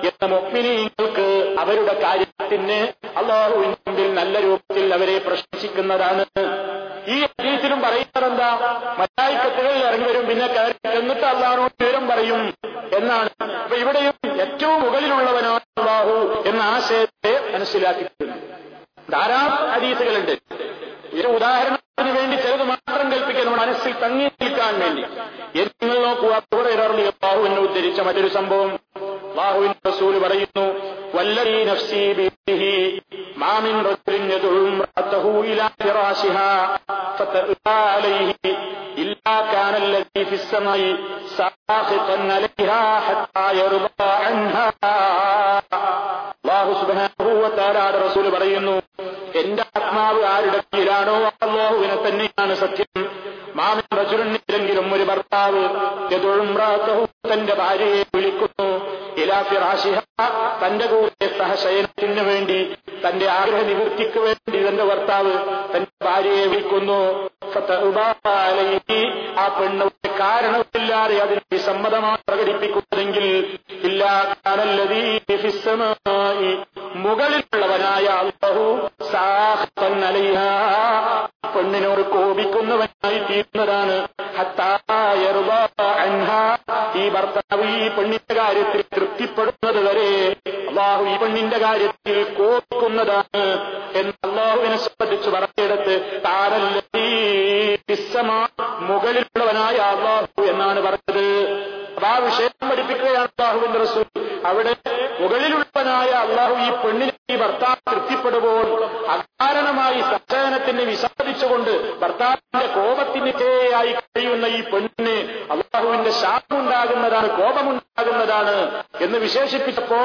എന്ന മുഗ്മിനീങ്ങൾക്ക് അവരുടെ കാര്യത്തിന് അള്ളാഹുവിന്റെ മുമ്പിൽ നല്ല രൂപത്തിൽ അവരെ പ്രശംസിക്കുന്നതാണ് സുബാനുഭൂവത്താരാട് റസൂൽ പറയുന്നു എന്റെ ആത്മാവ് ആരുടെ കീഴിലാണോ അള്ളാഹുവിനെ തന്നെയാണ് സത്യം. മാമിൻ റജുരണില്ലെങ്കിലും ഒരു ഭർത്താവ് തന്റെ ഭാര്യയെ വിളിക്കുന്നു. ഇലാ ഫിറാശിഹ തന്റെ കൂടെ സഹശയനത്തിന് വേണ്ടി തന്റെ ആഗ്രഹ നിവൃത്തിക്ക് വേണ്ടി തന്റെ ഭർത്താവ് തന്റെ ഭാര്യയെ വിളിക്കുന്നു. പെണ്ണ് കാരണമില്ലാതെ അതിന് വിസമ്മതമാണ് പ്രകടിപ്പിക്കുന്നതെങ്കിൽ മുകളിലുള്ളവനായ സാഖത്തൻ അലൈഹാ പെണ്ണിനോട് കോപിക്കുന്നവനായി തീരുന്നതാണ്. ഈ ഭർത്താവ് ഈ പെണ്ണിന്റെ കാര്യത്തിൽ തൃപ്തിപ്പെടുന്നത് വരെ അള്ളാഹു ഈ പെണ്ണിന്റെ കാര്യത്തിൽ കോപിക്കുന്നതാണ് എന്ന് അള്ളാഹുവിനെ സംബന്ധിച്ച് പറഞ്ഞെടുത്ത് താരല്ലീ ഫിസ്സമാ മുകളിലുള്ളവനായ അള്ളാഹു എന്നാണ് പറഞ്ഞത് അപ്പൊ ആ വിഷയം പഠിപ്പിക്കുകയാണ് അള്ളാഹുവിന്റെ റസൂൽ അവിടെ മുകളിലുള്ളവനായ അള്ളാഹു ഈ പെണ്ണിനെ ഈ ഭർത്താവ് തൃപ്തിപ്പെടുമ്പോൾ അകാരണമായി സഹനത്തിന് വിസാദിച്ചുകൊണ്ട് ഭർത്താവിന്റെ കോപത്തിനെതിരെയായി കഴിയുന്ന ഈ പെണ്ണിന് അള്ളാഹുവിന്റെ ശാപമുണ്ടാകുന്നതാണ് കോപമുണ്ടാകുന്നതാണ് എന്ന് വിശേഷിപ്പിച്ചപ്പോ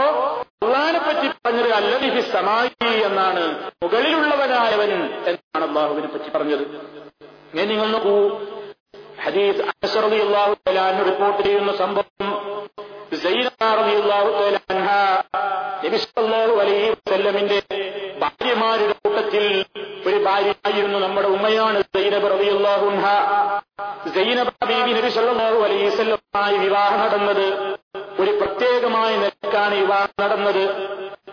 അള്ളഹാനെ പറ്റി പറഞ്ഞത് അല്ലലിഹി സമായി എന്നാണ്. മുകളിലുള്ളവനായവൻ എന്നാണ് അള്ളാഹുവിനെ പറ്റി പറഞ്ഞത്. ഇങ്ങനെ നിങ്ങൾ നോക്കൂ. ഹദീസ് അനസറലി അള്ളാഹു തലാൻ റിപ്പോർട്ട് ചെയ്യുന്ന സംഭവം. ിന്റെ ഭാര്യമാരുടെ കൂട്ടത്തിൽ ഒരു ഭാര്യയായിരുന്നു നമ്മുടെ ഉമ്മയാണ് സൈനബ് സൈനബ വസല്ലമായി വിവാഹം നടന്നത്. ഒരു പ്രത്യേകമായ നിലക്കാണ് യുവാ നടന്നത്.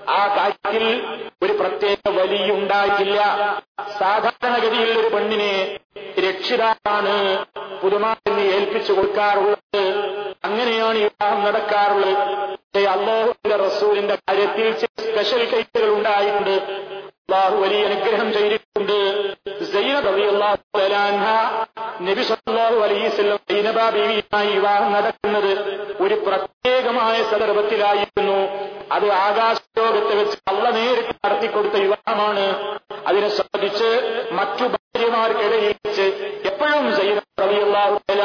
ആ കാര്യത്തിൽ ഒരു പ്രത്യേക വലിയുണ്ടായിട്ടില്ല. സാധാരണഗതിയിൽ ഒരു പെണ്ണിനെ രക്ഷിതാവാണ് പുതുമാറിന് ഏൽപ്പിച്ചു കൊടുക്കാറുള്ളത്. അങ്ങനെയാണ് വിവാഹം നടക്കാറുള്ളത്. അള്ളാഹുവിന്റെ റസൂലിന്റെ കാര്യത്തിൽ സ്പെഷ്യൽ കേസുകൾ ഉണ്ടായിട്ടുണ്ട്. അള്ളാഹു വലിയ അനുഗ്രഹം ചെയ്തിട്ടുണ്ട്. നബി ബീവിയുമായി വിവാഹം നടക്കുന്നത് ഒരു പ്രത്യേകമായ സന്ദർഭത്തിലായിരുന്നു. അത് ആകാശലോകത്ത് വെച്ച് അള്ള നേരിട്ട് നടത്തിക്കൊടുത്ത വിവാഹമാണ്. അതിനെ സംബന്ധിച്ച് മറ്റു ഭാര്യമാർക്കിടയിൽ വെച്ച് എപ്പോഴും സൈനബ് റബിയുള്ള തആല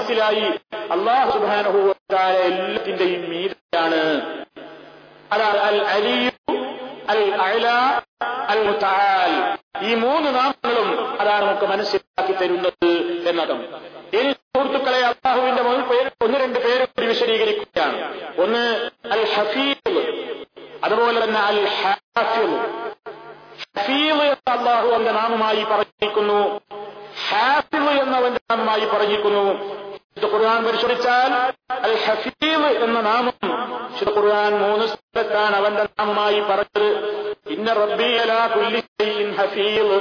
مثل ഷൈഇൻ ഹഫീദ്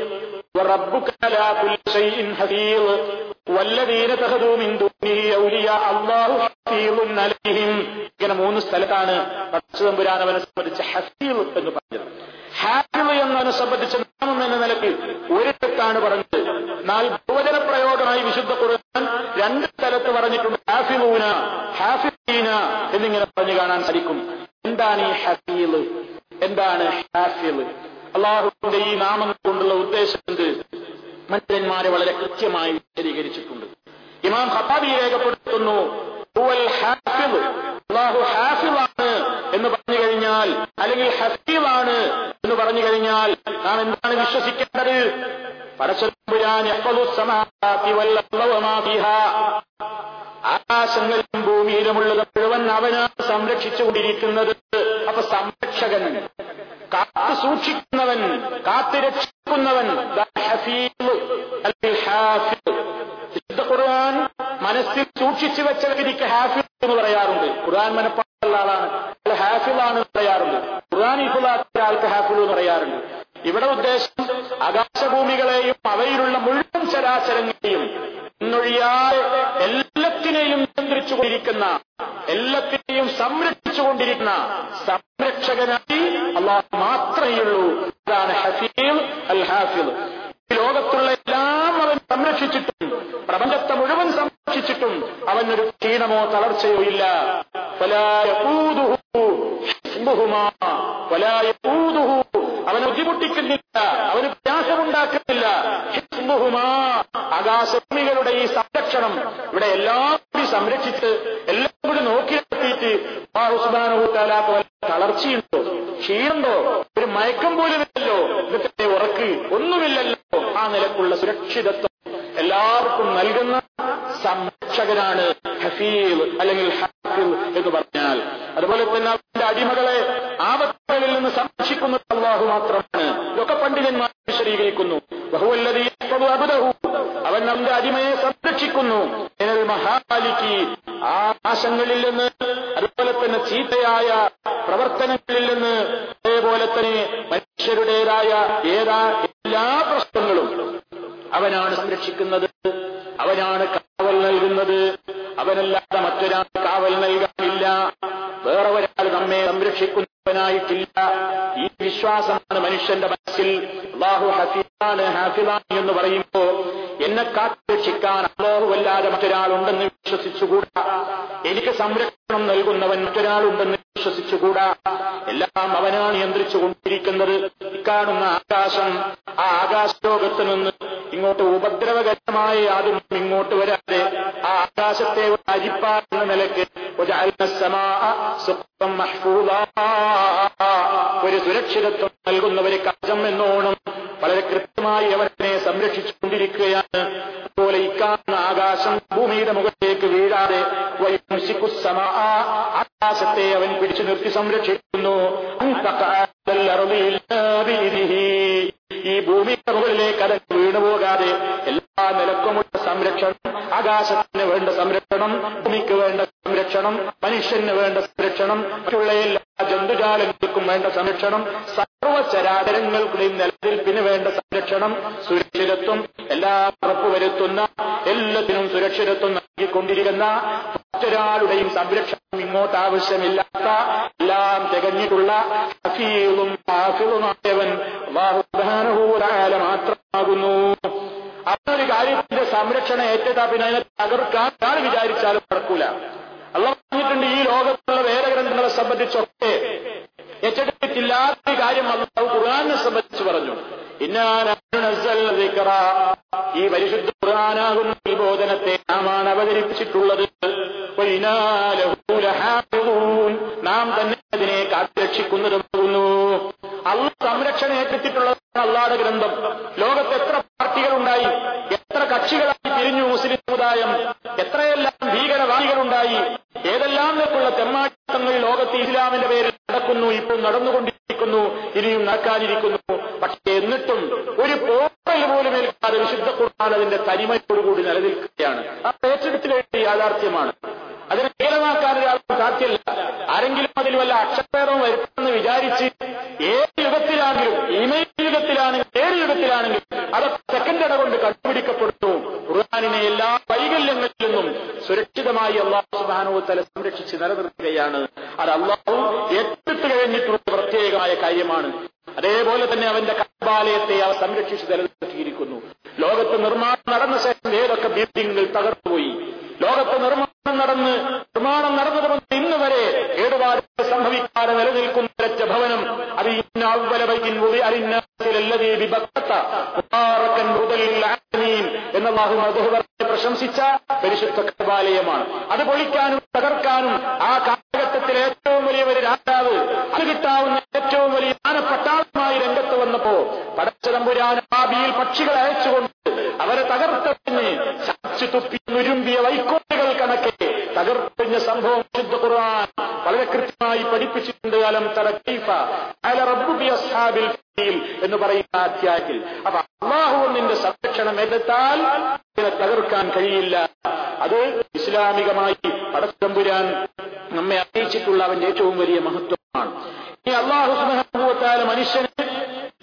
وربك على كل شيء حفيظ والذين اتخذوا من دونه اولياء الله حفيظ عليهم ഇങ്ങനെ മൂന്ന് സ്ഥലത്താണ് പരശുതമ്പുരാൻ അവനെ സംബന്ധിച്ച് ഹഫീൽ എന്ന് പറഞ്ഞത് ഹാഫിള് എന്നതിനെ സംബന്ധിച്ച നാമം എന്ന നിലയ്ക്ക് ഒരിടത്താണ് പറഞ്ഞത് എന്നാൽ ബഹുവചന പ്രയോഗമായി വിശുദ്ധ ഖുർആൻ രണ്ട് സ്ഥലത്ത് പറഞ്ഞിട്ടുണ്ട് ഹാഫിലൂന ഹാഫിലീന എന്നിങ്ങനെ പറഞ്ഞു കാണാൻ സാധിക്കും എന്താണ് ഈ ഹഫീല് എന്താണ് ഹാഫില് അള്ളാഹുവിന്റെ ഈ നാമം കൊണ്ടുള്ള ഉദ്ദേശം എന്ത് മനുഷ്യന്മാരെ വളരെ കൃത്യമായി വിശദീകരിച്ചിട്ടുണ്ട്. ഇമാം ഹത്താബി രേഖപ്പെടുത്തുന്നു അള്ളാഹു എന്ന് പറഞ്ഞു കഴിഞ്ഞാൽ അല്ലെങ്കിൽ ഹസീവാണ് എന്ന് പറഞ്ഞു കഴിഞ്ഞാൽ നാം എന്താണ് വിശ്വസിക്കേണ്ടത്? ആകാശങ്ങളിലും ഭൂമിയിലുമുള്ളത് മുഴുവൻ അവനാണ് സംരക്ഷിച്ചുകൊണ്ടിരിക്കുന്നത് അപ്പൊ സംരക്ഷകൻ കാത്തു സൂക്ഷിക്കുന്നവൻ കാത്തു ഹാഫിദ് ഖുർആൻ മനസ്സിൽ സൂക്ഷിച്ചു വെച്ച വ്യക്തിക്ക് എന്ന് പറയാറുണ്ട്. ഖുർആൻ മനപ്പാടുള്ള ആളാണ്. ഹാഫിളാണ് പറയാറുണ്ട്. ഖുർആൻ ഇഫുലാത്ത ആൾക്ക് ഹാഫിൾ എന്ന് പറയാറുണ്ട്. ഇവിടെ ഉദ്ദേശം ആകാശഭൂമികളെയും അവയിലുള്ള മുഴുവൻ ചരാചരങ്ങളെയും ഇന്നൊഴിയാതെ എല്ലാത്തിനെയും നിയന്ത്രിച്ചുകൊണ്ടിരിക്കുന്ന എല്ലാത്തിനെയും സംരക്ഷിച്ചുകൊണ്ടിരിക്കുന്ന സംരക്ഷകനായി അള്ളാഹ് മാത്രമേയുള്ളൂ. അതാണ് ഹഫീൽ ഈ ലോകത്തുള്ള എല്ലാം അവൻ സംരക്ഷിച്ചിട്ടും പ്രപഞ്ചത്തെ മുഴുവൻ സംരക്ഷിച്ചിട്ടും അവനൊരു ക്ഷീണമോ തളർച്ചയോ ഇല്ല. അവന് ബുദ്ധിമുട്ടിക്കുന്നില്ല അവന് പ്രയാസമുണ്ടാക്കുന്നില്ല. ആകാശഭൂമികളുടെ ഈ സംരക്ഷണം ഇവിടെ എല്ലാം കൂടി സംരക്ഷിച്ച് എല്ലാം കൂടി നോക്കി നിർത്തിയിട്ട് തളർച്ചയുണ്ടോ? ക്ഷീണുണ്ടോ ഒരു മയക്കം പോലുമില്ലല്ലോ ഇതൊക്കെ ഉറക്ക് ഒന്നുമില്ലല്ലോ ആ നിലക്കുള്ള സുരക്ഷിതത്വം എല്ലാവർക്കും നൽകുന്ന സംരക്ഷകനാണ് ഹഫീൽ സംരക്ഷിക്കുന്നത് അവനാണ് കാവൽ നൽകുന്നത്. അവനല്ലാതെ മറ്റൊരാൾ കാവൽ നൽകാനില്ല. വേറെ ഒരാൾ നമ്മെ സംരക്ഷിക്കുന്നവനായിട്ടില്ല. ഈ വിശ്വാസമാണ് മനുഷ്യന്റെ മനസ്സിൽ. അള്ളാഹു ഹഫീലാണ് ഹാഫിലാണ് എന്ന് പറയുമ്പോ എന്നെ കാത്തുരക്ഷിക്കാൻ അല്ലാഹുവല്ലാതെ മറ്റൊരാളുണ്ടെന്ന് വിശ്വസിച്ചുകൂടാ? എനിക്ക് സംരക്ഷണം നൽകുന്നവൻ മറ്റൊരാളുണ്ടെന്ന് വിശ്വസിച്ചുകൂടാ? എല്ലാം അവനാണ് നിയന്ത്രിച്ചുകൊണ്ടിരിക്കുന്നത്. ഇക്കാണുന്ന ആകാശം ആ ആകാശലോകത്ത് നിന്ന് ഇങ്ങോട്ട് ഉപദ്രവകരമായ ആദ്യം ഇങ്ങോട്ട് വരാതെ ആ ആകാശത്തെ ഒരു അരിപ്പാടുന്ന നിലയ്ക്ക് ഒരു ഒരു സുരക്ഷിതത്വം നൽകുന്ന ഒരു കവചം എന്നോണം വളരെ കൃത്യമായി അവനെ സംരക്ഷിച്ചുകൊണ്ടിരിക്കുകയാണ്. അതുപോലെ ഇക്കാണുന്ന ആകാശം ഭൂമിയുടെ മുഖത്തേക്ക് വീഴാതെ ആകാശത്തെ അവൻ പിടിച്ചു നിർത്തി സംരക്ഷിക്കുന്നു. ഈ ഭൂമി കറുകളിലേക്ക് അത് വീണുപോകാതെ എല്ലാ നിലക്കുമുള്ള സംരക്ഷണം ആകാശത്തിന് വേണ്ട സംരക്ഷണം ഭൂമിക്ക് വേണ്ട സംരക്ഷണം മനുഷ്യന് വേണ്ട സംരക്ഷണം മറ്റുള്ള എല്ലാ ജന്തുജാലങ്ങൾക്കും വേണ്ട സംരക്ഷണം സർവചരാചരങ്ങൾക്കുള്ള നിലനിൽപ്പിന് വേണ്ട സംരക്ഷണം സുരക്ഷിതത്വം എല്ലാ ഉറപ്പുവരുത്തുന്ന എല്ലാത്തിനും സുരക്ഷിതത്വം നൽകിക്കൊണ്ടിരിക്കുന്ന മറ്റൊരാളുടെയും സംരക്ഷണം ഇങ്ങോട്ട് ആവശ്യമില്ലാത്ത എല്ലാം തികഞ്ഞിട്ടുള്ള മാത്രമാകുന്നു. അതൊരു കാര്യത്തിന്റെ സംരക്ഷണം ഏറ്റെടുത്താ പിന്നെ അതിനെ തകർക്കാൻ ഞാൻ വിചാരിച്ചാലും നടക്കൂല. അള്ള പറഞ്ഞിട്ടുണ്ട് ഈ ലോകത്തുള്ള വേദഗ്രന്ഥങ്ങളെ സംബന്ധിച്ചൊക്കെ ഏറ്റെടുത്തില്ലാത്ത കാര്യം അള്ളാഹു ഖുർആാനെ സംബന്ധിച്ച് പറഞ്ഞു. ഈ പരിശുദ്ധ ഖുർആാനാകുന്ന വിബോധനത്തെ നാമാണ് അവതരിപ്പിച്ചിട്ടുള്ളത് നാം തന്നെ അതിനെ കാത്തുരക്ഷിക്കുന്നതുമാകുന്നു. അള്ള സംരക്ഷണം ഏറ്റെടുത്തിട്ടുള്ളതാണ് അള്ളാടെ ഗ്രന്ഥം. ലോകത്ത് എത്ര പാർട്ടികളുണ്ടായി എത്ര കക്ഷികളായി തിരിഞ്ഞു മുസ്ലിം സമുദായം എത്രയെല്ലാം ഭീകരവാദികളുണ്ടായി ഏതെല്ലാം നിലക്കുള്ള തെമ്മാട്ടങ്ങൾ ലോകത്ത് ഇസ്ലാമിന്റെ പേരിൽ നടക്കുന്നു ഇപ്പോൾ നടന്നുകൊണ്ടിരിക്കുന്നു ഇനിയും നടക്കാനിരിക്കുന്നു പക്ഷേ എന്നിട്ടും ഒരു പോറൽ പോലും ഏൽക്കാതെ വിശുദ്ധ ഖുർആൻ അതിന്റെ തനിമയോടുകൂടി നിലനിൽക്കുകയാണ്. ആ കഴിഞ്ഞ യാഥാർത്ഥ്യമാണ്. അതിനെ കേരളമാക്കാൻ ഒരാളും സാധ്യമല്ല ആരെങ്കിലും അതിൽ വല്ല അക്ഷരഭേദവും വരുത്തുമെന്ന് വിചാരിച്ച് ഏത് യുഗത്തിലാണെങ്കിലും ഇമെയിൽ യുഗത്തിലാണെങ്കിലും ഏത് യുഗത്തിലാണെങ്കിലും അതൊക്കെ സെക്കൻഡ് ഇട കൊണ്ട് കണ്ടുപിടിക്കപ്പെടുന്നു. ഖുർആാനിനെ എല്ലാ വൈകല്യങ്ങളിൽ നിന്നും സുരക്ഷിതമായി അള്ളാഹു സുബാനുവത്തല സംരക്ഷിച്ച് നിലനിർത്തുകയാണ്. അത് അള്ളാഹു ഏറ്റെടുത്തു കഴിഞ്ഞിട്ടുള്ള പ്രത്യേകമായ കാര്യമാണ്. അതേപോലെ തന്നെ അവന്റെ അത് പൊളിക്കാനും തകർക്കാനും ആ കാലഘട്ടത്തിൽ ഏറ്റവും വലിയ ഒരു രാജാവ് അത് കിട്ടാവുന്ന ഏറ്റവും വലിയ പട്ടാളമായി രംഗത്ത് വന്നപ്പോ പടച്ചതമ്പുരാന ഭാവിയിൽ പക്ഷികളെ അയച്ചുകൊണ്ട് അവരെ തകർത്തെറിഞ്ഞ് ചാച്ചു തുപ്പി നുരുമ്പിയ വൈക്കോലുകൾ കണക്കെ തകർത്തെറിഞ്ഞ സംഭവം ശുദ്ധ ഖുർആൻ വളരെ കൃത്യമായി പഠിപ്പിച്ചിട്ടുണ്ട് അലം എന്ന് പറയുന്ന അധ്യായത്തിൽ. അപ്പൊ അള്ളാഹു നിന്റെ സംരക്ഷണം എടുത്താൽ ഇതിനെ തകർക്കാൻ കഴിയില്ല. ഇസ്ലാമികമായി പടച്ചതമ്പുരാൻ നമ്മെ അറിയിച്ചിട്ടുള്ള അവന്റെ ഏറ്റവും വലിയ മഹത്വമാണ്. ഈ അള്ളാഹു സുബാനുഭവത്താല മനുഷ്യന്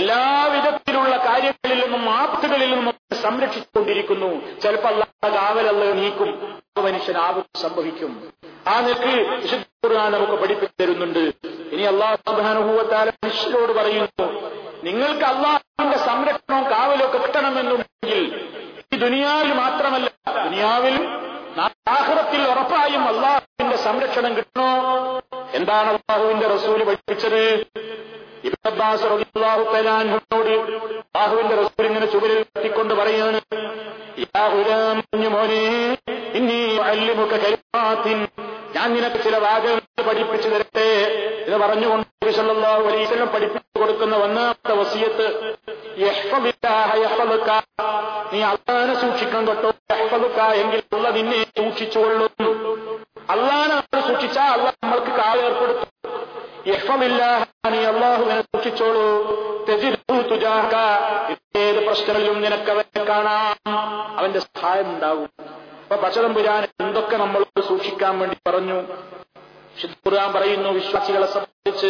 എല്ലാവിധത്തിലുള്ള കാര്യങ്ങളിൽ നിന്നും ആപത്തുകളിൽ നിന്നും സംരക്ഷിച്ചുകൊണ്ടിരിക്കുന്നു. ചിലപ്പോൾ അള്ളാഹ് കാവലല്ല നീക്കും മനുഷ്യൻ ആപത്ത് സംഭവിക്കും. ആ വിശുദ്ധ ഖുർആൻ നമുക്ക് പഠിപ്പിച്ചു തരുന്നുണ്ട്. ഇനി അള്ളാഹു സുബാനുഭവത്താല മനുഷ്യരോട് പറയുന്നു നിങ്ങൾക്ക് അള്ളാഹുവിന്റെ സംരക്ഷണവും കാവലും ഒക്കെ കിട്ടണമെന്നുണ്ടെങ്കിൽ ഈ ദുനിയാവിൽ എന്താണ് അള്ളാഹുവിന്റെ റസൂൽ പഠിപ്പിച്ചത്. ഇബ്ബാസ് റളിയല്ലാഹു തആല അള്ളാഹുവിന്റെ റസൂൽ ഇങ്ങനെ ചുവരിൽ എത്തിക്കൊണ്ട് പറയാണ് യാ ഞാൻ നിനക്ക് ചില വാചകങ്ങൾ പഠിപ്പിച്ചു തരട്ടെ. എന്ന് പറഞ്ഞുകൊണ്ട് സല്ലല്ലാഹു പഠിപ്പിച്ചു കൊടുക്കുന്ന ഒന്നാമത്തെ വസിയത്ത് യഹ്ഫദില്ലാഹ യഹ്ഫദുക നീ അള്ളാഹനെ സൂക്ഷിക്കണം കേട്ടോ യഹ്ഫദുക എങ്കിൽ അള്ള നിന്നെ സൂക്ഷിച്ചുകൊള്ളും അള്ളാഹനെ നമ്മൾ സൂക്ഷിച്ചാൽ അള്ളാഹ് നമ്മൾക്ക് കാവൽ ഏർപ്പെടുത്തും യഹ്ഫദില്ലാഹ നീ അള്ളാഹുവിനെ സൂക്ഷിച്ചോളൂ തെജിദു തുജാഹക ഏത് പ്രശ്നങ്ങളിലും നിനക്ക് അവനെ കാണാം അവന്റെ സഹായം ഉണ്ടാവും അപ്പൊ പച്ചതമ്പുരാൻ എന്തൊക്കെ നമ്മൾ സൂക്ഷിക്കാൻ വേണ്ടി പറഞ്ഞു? ഖുർആൻ പറയുന്നു വിശ്വാസികളെ സംബന്ധിച്ച്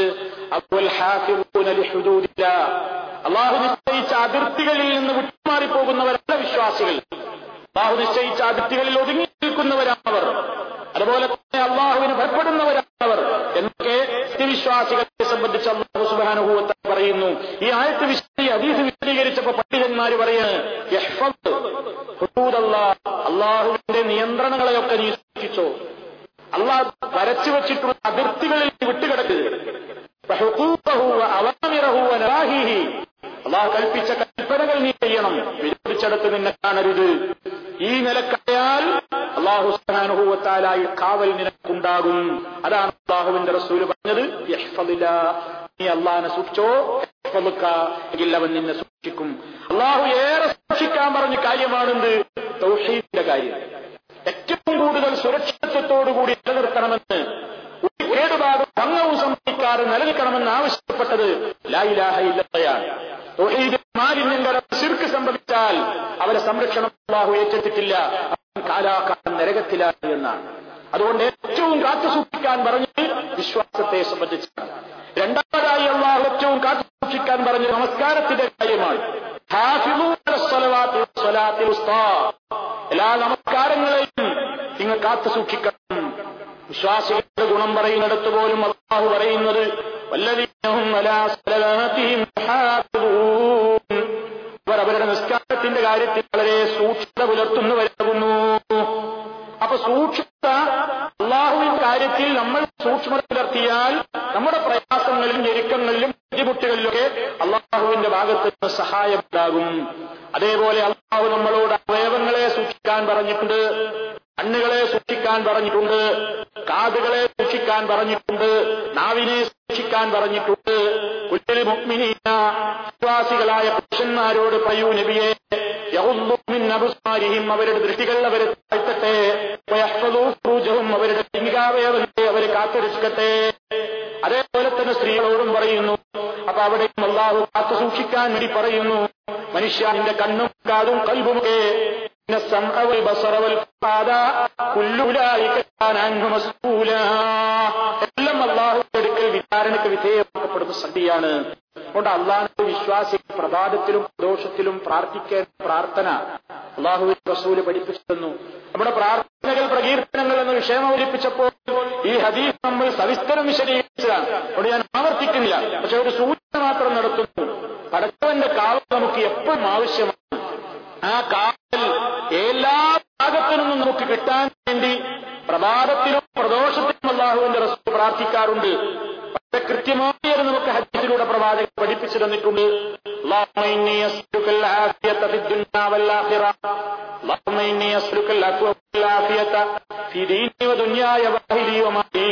അള്ളാഹു നിശ്ചയിച്ച അതിർത്തികളിൽ നിന്ന് വിട്ടുമാറിപ്പോകുന്നവരല്ല വിശ്വാസികൾ. അള്ളാഹു നിശ്ചയിച്ച അതിർത്തികളിൽ ഒതുങ്ങി നിൽക്കുന്നവരാണവർ. അതുപോലെ തന്നെ അള്ളാഹുവിന് ഭയപ്പെടുന്നവരാണവർ എന്നൊക്കെ സ്ഥിതിവിശ്വാസികളെ സംബന്ധിച്ച് അള്ളാഹു സുബാനുഭൂവത്തെ പറയുന്നു ഈ ആയത്ത് വിശദീ അതീത് വിശദീകരിച്ചപ്പോ പണ്ഡിതന്മാര് ഹുദൂദല്ലാഹ്. അള്ളാഹുവിന്റെ നിയന്ത്രണങ്ങളെയൊക്കെ നീ സൂക്ഷിച്ചോ അള്ളാഹ് വരച്ചു വെച്ചിട്ടുള്ള അതിർത്തികളിൽ നീ അള്ളാഹ് കൽപ്പിച്ച കൽപ്പനകൾ നീ ചെയ്യണം. വിരോധിച്ചെടുത്ത് നിന്നെ കാണരുത്. ഈ നിലക്കായാൽ അള്ളാഹു സഹാനുഭവത്താലായി കാവൽ നിനക്കുണ്ടാകും. അതാണ് അള്ളാഹുവിന്റെ റസൂൽ പറഞ്ഞത്. നീ അള്ളാഹിനെ സൂക്ഷിച്ചോ. എങ്കിൽ അവൻ നിന്നെ സൂക്ഷിക്കും. അള്ളാഹു ഏറെ സൂക്ഷിക്കാൻ പറഞ്ഞ കാര്യമാണെന്ത്? തൗഹീദിന്റെ കാര്യം. ഏറ്റവും കൂടുതൽ സുരക്ഷിതത്വത്തോടുകൂടി നിലനിർത്തണമെന്ന് ഒരു കേടുപാടും ഭംഗവും സംഭവിക്കാതെ നിലനിൽക്കണമെന്ന് ആവശ്യപ്പെട്ടത് ലായിലാഹയില്ലയാണ് തൊഹീദ് മാലിന്യം ശിർക്ക് സംഭവിച്ചാൽ അവരെ സംരക്ഷണം അള്ളാഹു ഏറ്റെടുത്തിട്ടില്ല. കാലാകാലം നരകത്തിലാണ് എന്നാണ്. അതുകൊണ്ട് ഏറ്റവും കാത്തു സൂക്ഷിക്കാൻ പറഞ്ഞത് വിശ്വാസത്തെ സംബന്ധിച്ചാണ്. രണ്ടാമതായി അള്ളാഹു ഏറ്റവും കാത്തു സൂക്ഷിക്കാൻ പറഞ്ഞത് നമസ്കാരത്തിന്റെ കാര്യമാണ്. എല്ലാ നമസ്കാരങ്ങളെയും നിങ്ങൾ കാത്തു സൂക്ഷിക്കണം. വിശ്വാസികളുടെ ഗുണം പറയുന്നിടത്ത് പോലും അള്ളാഹു പറയുന്നത് അവർ അവരുടെ നിസ്കാരത്തിന്റെ കാര്യത്തിൽ വളരെ സൂക്ഷ്മത പുലർത്തുന്നവരാകുന്നു അപ്പൊ സൂക്ഷ്മത അള്ളാഹുവിന്റെ കാര്യത്തിൽ നമ്മൾ സൂക്ഷ്മത പുലർത്തിയാൽ നമ്മുടെ പ്രയാസങ്ങളിലും ഞെരുക്കങ്ങളിലും ബുദ്ധിമുട്ടുകളിലൊക്കെ അള്ളാഹുവിന്റെ ഭാഗത്ത് നിന്ന് സഹായം ഉണ്ടാകും. അതേപോലെ അള്ളാഹു നമ്മളോട് അവയവങ്ങളെ സൂക്ഷിക്കാൻ പറഞ്ഞിട്ടുണ്ട്. കണ്ണുകളെ സൂക്ഷിക്കാൻ പറഞ്ഞിട്ടുണ്ട് കാതുകളെ സൂക്ഷിക്കാൻ പറഞ്ഞിട്ടുണ്ട് നാവിനെ സൂക്ഷിക്കാൻ പറഞ്ഞിട്ടുണ്ട്. കുല്ലിൽ മുക്മിനീന വിശ്വാസികളായ പുരുഷന്മാരോട് പറയൂ നബിയെ അബ്സാരിഹിം അവരുടെ ദൃഷ്ടികൾ അവരെ താഴ്ത്തട്ടെ. ഫുറൂജഹും അവരുടെ ലിംഗാവയവങ്ങളെ അവരെ കാത്തുരക്ഷിക്കട്ടെ അതേപോലെ തന്നെ സ്ത്രീകളോടും പറയുന്നു അപ്പൊ അവിടെയും അള്ളാഹു കാത്തു സൂക്ഷിക്കാൻ വേണ്ടി പറയുന്നു മനുഷ്യ നിന്റെ കണ്ണും കാതും കൽബുമൊക്കെ السمع والبصر والفؤاد كل أولئك كان عنه مسؤولا എല്ലാം അള്ളാഹുവിന്റെ അടുക്കൽ വിചാരണയ്ക്ക് വിധേയമാക്കപ്പെടുന്ന സംഗതിയാണ് അതുകൊണ്ട് അള്ളാഹുന്റെ വിശ്വാസി പ്രഭാതത്തിലും ദോഷത്തിലും പ്രാർത്ഥിക്കേണ്ട പ്രാർത്ഥന അള്ളാഹു റസൂല് പഠിപ്പിച്ചു തന്നു നമ്മുടെ പ്രാർത്ഥനകൾ പ്രകീർത്തനങ്ങൾ എന്ന വിഷയം അവതരിപ്പിച്ചപ്പോൾ ഈ ഹദീസ് നമ്മൾ സവിസ്തരം വിശദീകരിച്ചതാണ് അതുകൊണ്ട് ഞാൻ ആവർത്തിക്കുന്നില്ല പക്ഷെ ഒരു സൂചന മാത്രം നടത്തുന്നു പടച്ചവന്റെ കാവൽ നമുക്ക് എപ്പോഴും ആവശ്യമാണ് ആ കാവൽ എല്ലാ ഭാഗത്തു നിന്നും നമുക്ക് കിട്ടാൻ വേണ്ടി പ്രഭാതത്തിലും പ്രദോഷത്തിലും അള്ളാഹുവിന്റെ റസൂൽ പ്രാർത്ഥിക്കാറുണ്ട്. കൃത്യമായി അത് നമുക്ക് ഹജ്ജിലൂടെ പ്രവാചകൻ പഠിപ്പിച്ചു തന്നിട്ടുണ്ട് اللهم إني أسألك العافية في الدنيا والآخرة اللهم إني أسألك العفو والعافية في ديني ودنياي وأهلي ومالي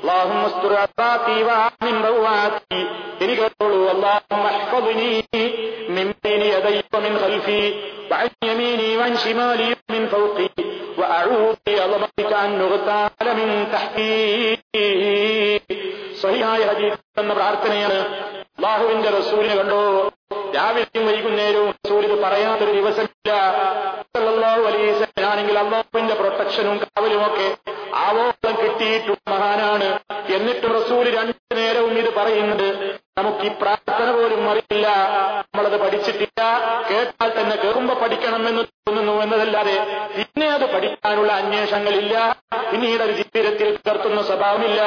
اللهم استر عوراتي وآمن رواتي എനിക്ക് കേട്ടോളൂ اللهم احفظني من بين خلفي وعن يميني وعن شمالي من فوقي وأعوذ بعظمتك أن نغتال من تحتي സഹിയായ ഹദീസ് എന്ന പ്രാർത്ഥനയാണ് അള്ളാഹുവിന്റെ റസൂലിനെ കണ്ടോ? രാവിലെയും വൈകുന്നേരവും റസൂൽ പറയാത്തൊരു ദിവസമില്ല. ാണെങ്കിൽ അള്ളാഹുവിന്റെ പ്രൊട്ടക്ഷനും കാവലും ഒക്കെ ആവോളം കിട്ടിയിട്ടുള്ള മഹാനാണ്. എന്നിട്ട് റസൂൽ രണ്ടു നേരവും ഇത് പറയുന്നത് നമുക്ക് ഈ പ്രാർത്ഥന പോലും അറിയില്ല. നമ്മളത് പഠിച്ചിട്ടില്ല. കേട്ടാൽ തന്നെ കേറുമ്പോ പഠിക്കണമെന്ന് എന്നതല്ലാതെ പിന്നെ അത് പഠിക്കാനുള്ള അന്വേഷണങ്ങളില്ല. പിന്നീട് ഒരു ജീവിതത്തിൽ പകർത്തുന്ന സ്വഭാവമില്ല.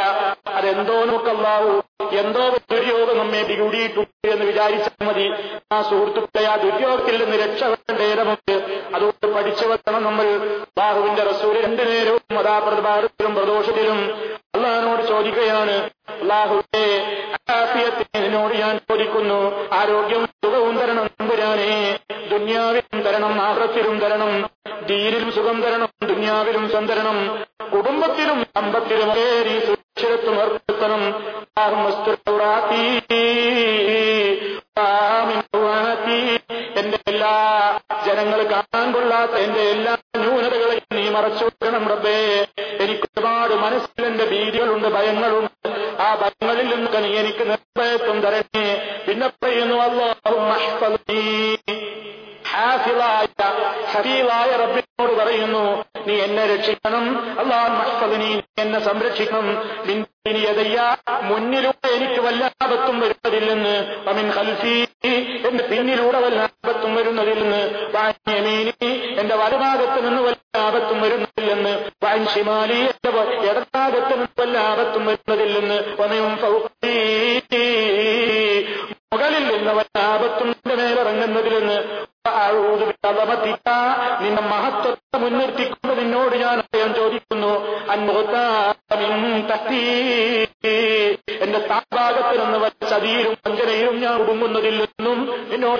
അതെന്തോ നോക്കല്ലാവൂ. എന്തോ ദുര്യോഗം നമ്മെ പികൂടിയിട്ടുണ്ട് എന്ന് വിചാരിച്ചാൽ മതി. ആ സുഹൃത്തുക്കളെ ആ ദുര്യോഗത്തിൽ നിന്ന് രക്ഷപ്പെടേണ്ടേ നമുക്ക് അതുകൊണ്ട് പഠിച്ചു വെക്കണം നമ്മൾ. ബാഹുവിന്റെ റസൂര് രണ്ടു നേരവും അതാപ്രഭാതത്തിലും പ്രദോഷത്തിലും അള്ളഹാനോട് ചോദിക്കുകയാണ്. അള്ളാഹുവെ ആഹ്റത്തിലും സംരക്ഷിക്കണം മുന്നിലൂടെ എനിക്ക് വല്ലാപത്തും വരുന്നതില്ലെന്ന്. അമിൻ ഹൽസി എന്റെ പിന്നിലൂടെ വല്ലാപത്തും വരുന്നതില്ലെന്ന്. വാന്യമീനി എന്റെ വലഭാഗത്ത് നിന്ന് വല്ലാപത്തും വരുന്നതില്ലെന്ന്. വാൻ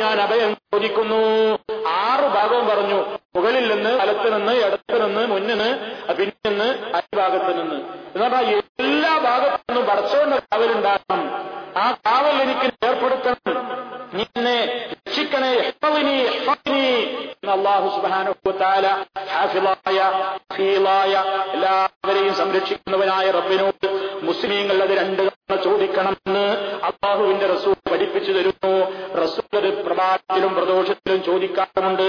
ഞാൻ അഭയം ചോദിക്കുന്നു. ആറ് ഭാഗവും പറഞ്ഞു. മുകളിൽ നിന്ന് വലത്ത് നിന്ന് ഇടത്ത് നിന്ന് മുന്നിന് പിന്നിന്ന് പ്രദോഷത്തിലും ചോദിക്കാറുമുണ്ട്.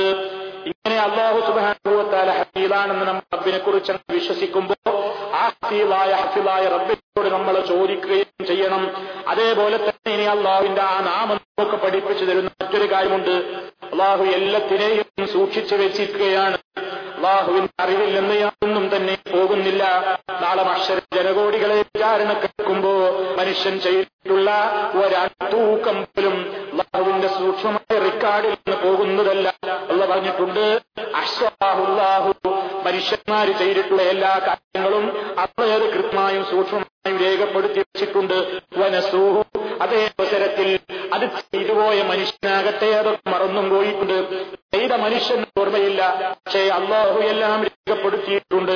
ഇങ്ങനെ അള്ളാഹു സുബാനുഭവത്താല ഹഫീലാണെന്ന് നമ്മൾ റബ്ബിനെ കുറിച്ച് വിശ്വസിക്കുമ്പോൾ ആ ഹഫീലായ ഹഫീലായ റബ്ബിനോട് നമ്മൾ ചോദിക്കുകയും ചെയ്യണം. അതേപോലെ തന്നെ ഇനി അള്ളാഹുവിന്റെ ആ നാമം നമുക്ക് പഠിപ്പിച്ചു തരുന്ന മറ്റൊരു കാര്യമുണ്ട്. അള്ളാഹു എല്ലാത്തിനെയും സൂക്ഷിച്ചു വെച്ചിരിക്കുകയാണ്. അള്ളാഹുവിന്റെ അറിവിൽ നിന്ന് യാതൊന്നും തന്നെ പോകുന്നില്ല. നാളെ അക്ഷര ജനകോടികളെ വിചാരണ കേൾക്കുമ്പോ മനുഷ്യൻ ചെയ്തിട്ടുള്ള ഒരൂക്കം പോലും അള്ളാഹുവിന്റെ സൂക്ഷ്മമായ റെക്കാർഡിൽ നിന്ന് പോകുന്നതല്ല. അള്ള പറഞ്ഞിട്ടുണ്ട് അശ്വാഹുല്ലാഹു മനുഷ്യന്മാര് ചെയ്തിട്ടുള്ള എല്ലാ കാര്യങ്ങളും അത്രയേറെ കൃത്യമായും സൂക്ഷ്മമായും രേഖപ്പെടുത്തി വെച്ചിട്ടുണ്ട്. വനസൂഹു അതേ അവസരത്തിൽ അത് ചെയ്തുപോയ മനുഷ്യനാകട്ടെ അതൊക്കെ മറന്നും പോയിട്ടുണ്ട്. ചെയ്ത മനുഷ്യൻ ഓർമ്മയില്ല പക്ഷേ അള്ളാഹു എല്ലാം രേഖപ്പെടുത്തിയിട്ടുണ്ട്.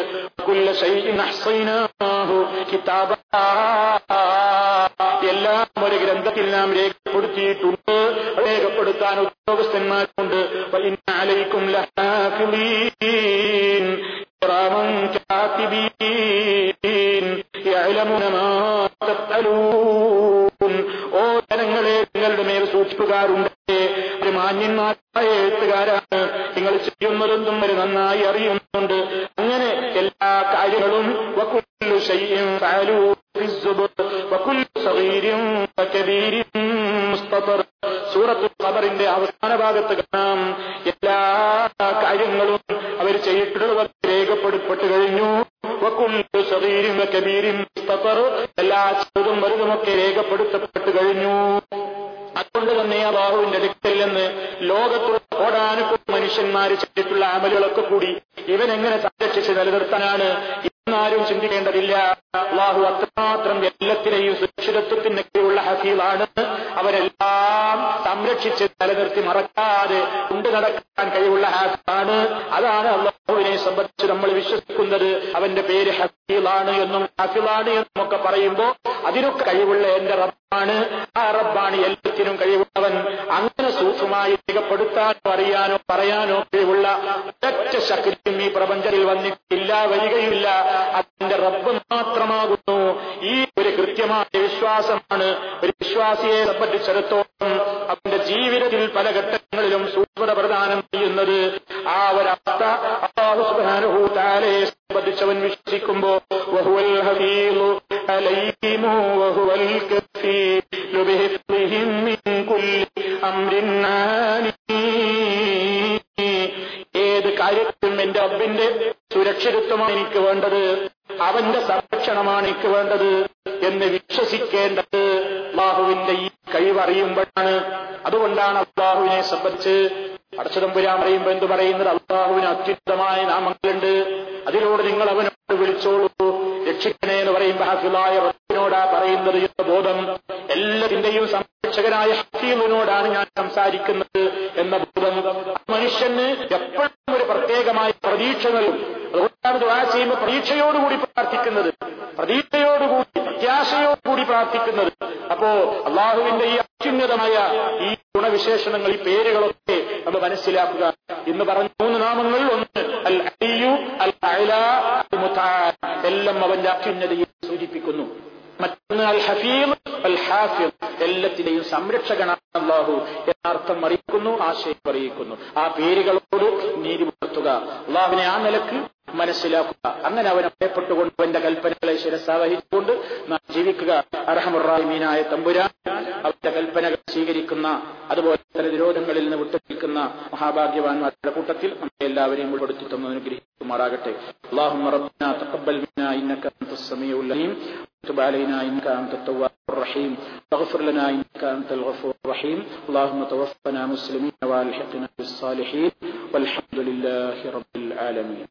എല്ലാം ഒരു ഗ്രന്ഥത്തിൽ നാം രേഖപ്പെടുത്തിയിട്ടുണ്ട്. കൊടുക്കാൻ ഉദ്യോഗസ്ഥന്മാരുണ്ട്. അലൈക്കും ഓ ജനങ്ങളെ നിങ്ങളുടെ മേൽ സൂക്ഷിപ്പുകാരുണ്ടേ മാന്യന്മാരായ എഴുത്തുകാരാണ്. നിങ്ങൾ ചെയ്യുന്നതെന്നും ഒരു നന്നായി അറിയുന്നുണ്ട്. അങ്ങനെ എല്ലാ കാര്യങ്ങളും സംരക്ഷിച്ച് എന്നാരും ചിന്തിക്കേണ്ടതില്ല. അള്ളാഹു അത്രമാത്രം എല്ലാത്തിനെയും സുരക്ഷിതത്വത്തിനൊക്കെയുള്ള ഹഫീലാണ് അവരെല്ലാം സംരക്ഷിച്ച് നിലനിർത്തി മറക്കാതെ കൊണ്ടു നടക്കാൻ കഴിവുള്ള ഹാഫാണ് അതാണ് അള്ളാഹുവിനെ സംബന്ധിച്ച് നമ്മൾ വിശ്വസിക്കുന്നത്. അവന്റെ പേര് ഹഫീലാണ് എന്നും ഹസീലാണ് എന്നും ഒക്കെ പറയുമ്പോൾ അതിനൊക്കെ കഴിവുള്ള എന്റെ റബ്ബാണ്. ആ റബ്ബാണ് എല്ലാത്തിനും കഴിവുള്ളവൻ. അങ്ങനെ സൂക്ഷ്മമായി രേഖപ്പെടുത്താനോ അറിയാനോ പറയാനോ കഴിവുള്ള ഒറ്റ ശക്തിയും ഈ പ്രപഞ്ചത്തിൽ വന്നിട്ടില്ല വരികയില്ല അതിന്റെ റബ്ബ് മാത്രമാകുന്നു. ഈ ഒരു കൃത്യമായ വിശ്വാസമാണ്. ഒരു വിശ്വാസിയെ സംബന്ധിച്ചിടത്തോളം അവന്റെ ജീവിതത്തിൽ പല ഘട്ടങ്ങളിലും സൂക്ഷ്മത പ്രദാനം ചെയ്യുന്നത് ആ ഒരവസ്ഥ തആലയെ സംബന്ധിച്ചവൻ വിശ്വസിക്കുമ്പോ വഹുവൽ ഹഫീളു അലൈമു വഹുവൽ ഏത് കാര്യത്തിലും എന്റെ അബ്ബിന്റെ സുരക്ഷിതത്വമാണ് എനിക്ക് വേണ്ടത്. അവന്റെ സംരക്ഷണമാണ് എനിക്ക് വേണ്ടത് എന്ന് വിശ്വസിക്കേണ്ടത് അള്ളാഹുവിന്റെ ഈ കഴിവറിയുമ്പോഴാണ്. അതുകൊണ്ടാണ് അള്ളാഹുവിനെ സംബന്ധിച്ച് അടച്ചതമ്പുരാൻ പറയുമ്പോ എന്ത് പറയുന്നത്? അള്ളാഹുവിന് അത്യുത്തമായ നാമങ്ങളുണ്ട്. അതിലൂടെ നിങ്ങൾ അവനോട് വിളിച്ചോളൂ. രക്ഷിക്കണേ എന്ന് പറയുമ്പോ ഹഫിലായ റബ്ബിനോടാ പറയുന്നത് എന്ന ബോധം എല്ലാത്തിന്റെയും സംരക്ഷകനായ ഹഫീലിനോടാണ് ഞാൻ സംസാരിക്കുന്നത് എന്ന ബോധം മനുഷ്യന് എപ്പോഴും ഒരു പ്രത്യേകമായ പ്രതീക്ഷ നൽകും. അതുകൊണ്ടാണ് ദുവാ ചെയ്യുമ്പോൾ പ്രതീക്ഷയോടുകൂടി പ്രാർത്ഥിക്കുന്നത്. പ്രതീക്ഷയോടുകൂടി പ്രത്യാശയോടുകൂടി പ്രാർത്ഥിക്കുന്നത്. അപ്പോ അള്ളാഹുവിന്റെ ഈ അത്യുന്നതമായ ഈ ഗുണവിശേഷണങ്ങൾ ഈ പേരുകളൊക്കെ നമ്മൾ മനസ്സിലാക്കുക എന്ന് പറഞ്ഞ മൂന്ന് നാമങ്ങൾ. ഒന്ന് അൽ അലിയു അൽ അല എല്ലാം അവന്റെ അത്യുന്നതയെ സൂചിപ്പിക്കുന്നു. മറ്റൊന്ന് അൽ ഹഫീം അൽ ഹാഫിം എല്ലാത്തിന്റെയും സംരക്ഷകനാണ് അള്ളാഹു എന്നർത്ഥം അറിയിക്കുന്നു ആശയം അറിയിക്കുന്നു. ആ പേരുകളോട് നീതി പുലർത്തുക. അള്ളാഹുവിനെ ആ നിലയ്ക്ക് മനസ്സിലാക്കുക. അങ്ങനെ അവൻ ഭയപ്പെട്ടുകൊണ്ട് അവന്റെ കൽപ്പനകളെ ശിരസാവഹിച്ചുകൊണ്ട് നാം ജീവിക്കുക. അർഹമുറാഹിമീനായ തമ്പുരാൻ അവന്റെ കൽപ്പനകൾ സ്വീകരിക്കുന്ന അതുപോലെ തന്നെ നിരോധങ്ങളിൽ നിന്ന് വിട്ടുനിൽക്കുന്ന മഹാഭാഗ്യവാന്മാരുടെ കൂട്ടത്തിൽ നമ്മെ എല്ലാവരെയും ഉൾപ്പെടുത്തി തന്നു അനുഗ്രഹിക്കുമാറാകട്ടെ. അള്ളാഹു تب علينا إنك أنت التواب الرحيم. واغفر لنا إنك أنت الغفور الرحيم. اللهم توفنا مسلمين وألحقنا بالصالحين. والحمد لله رب العالمين.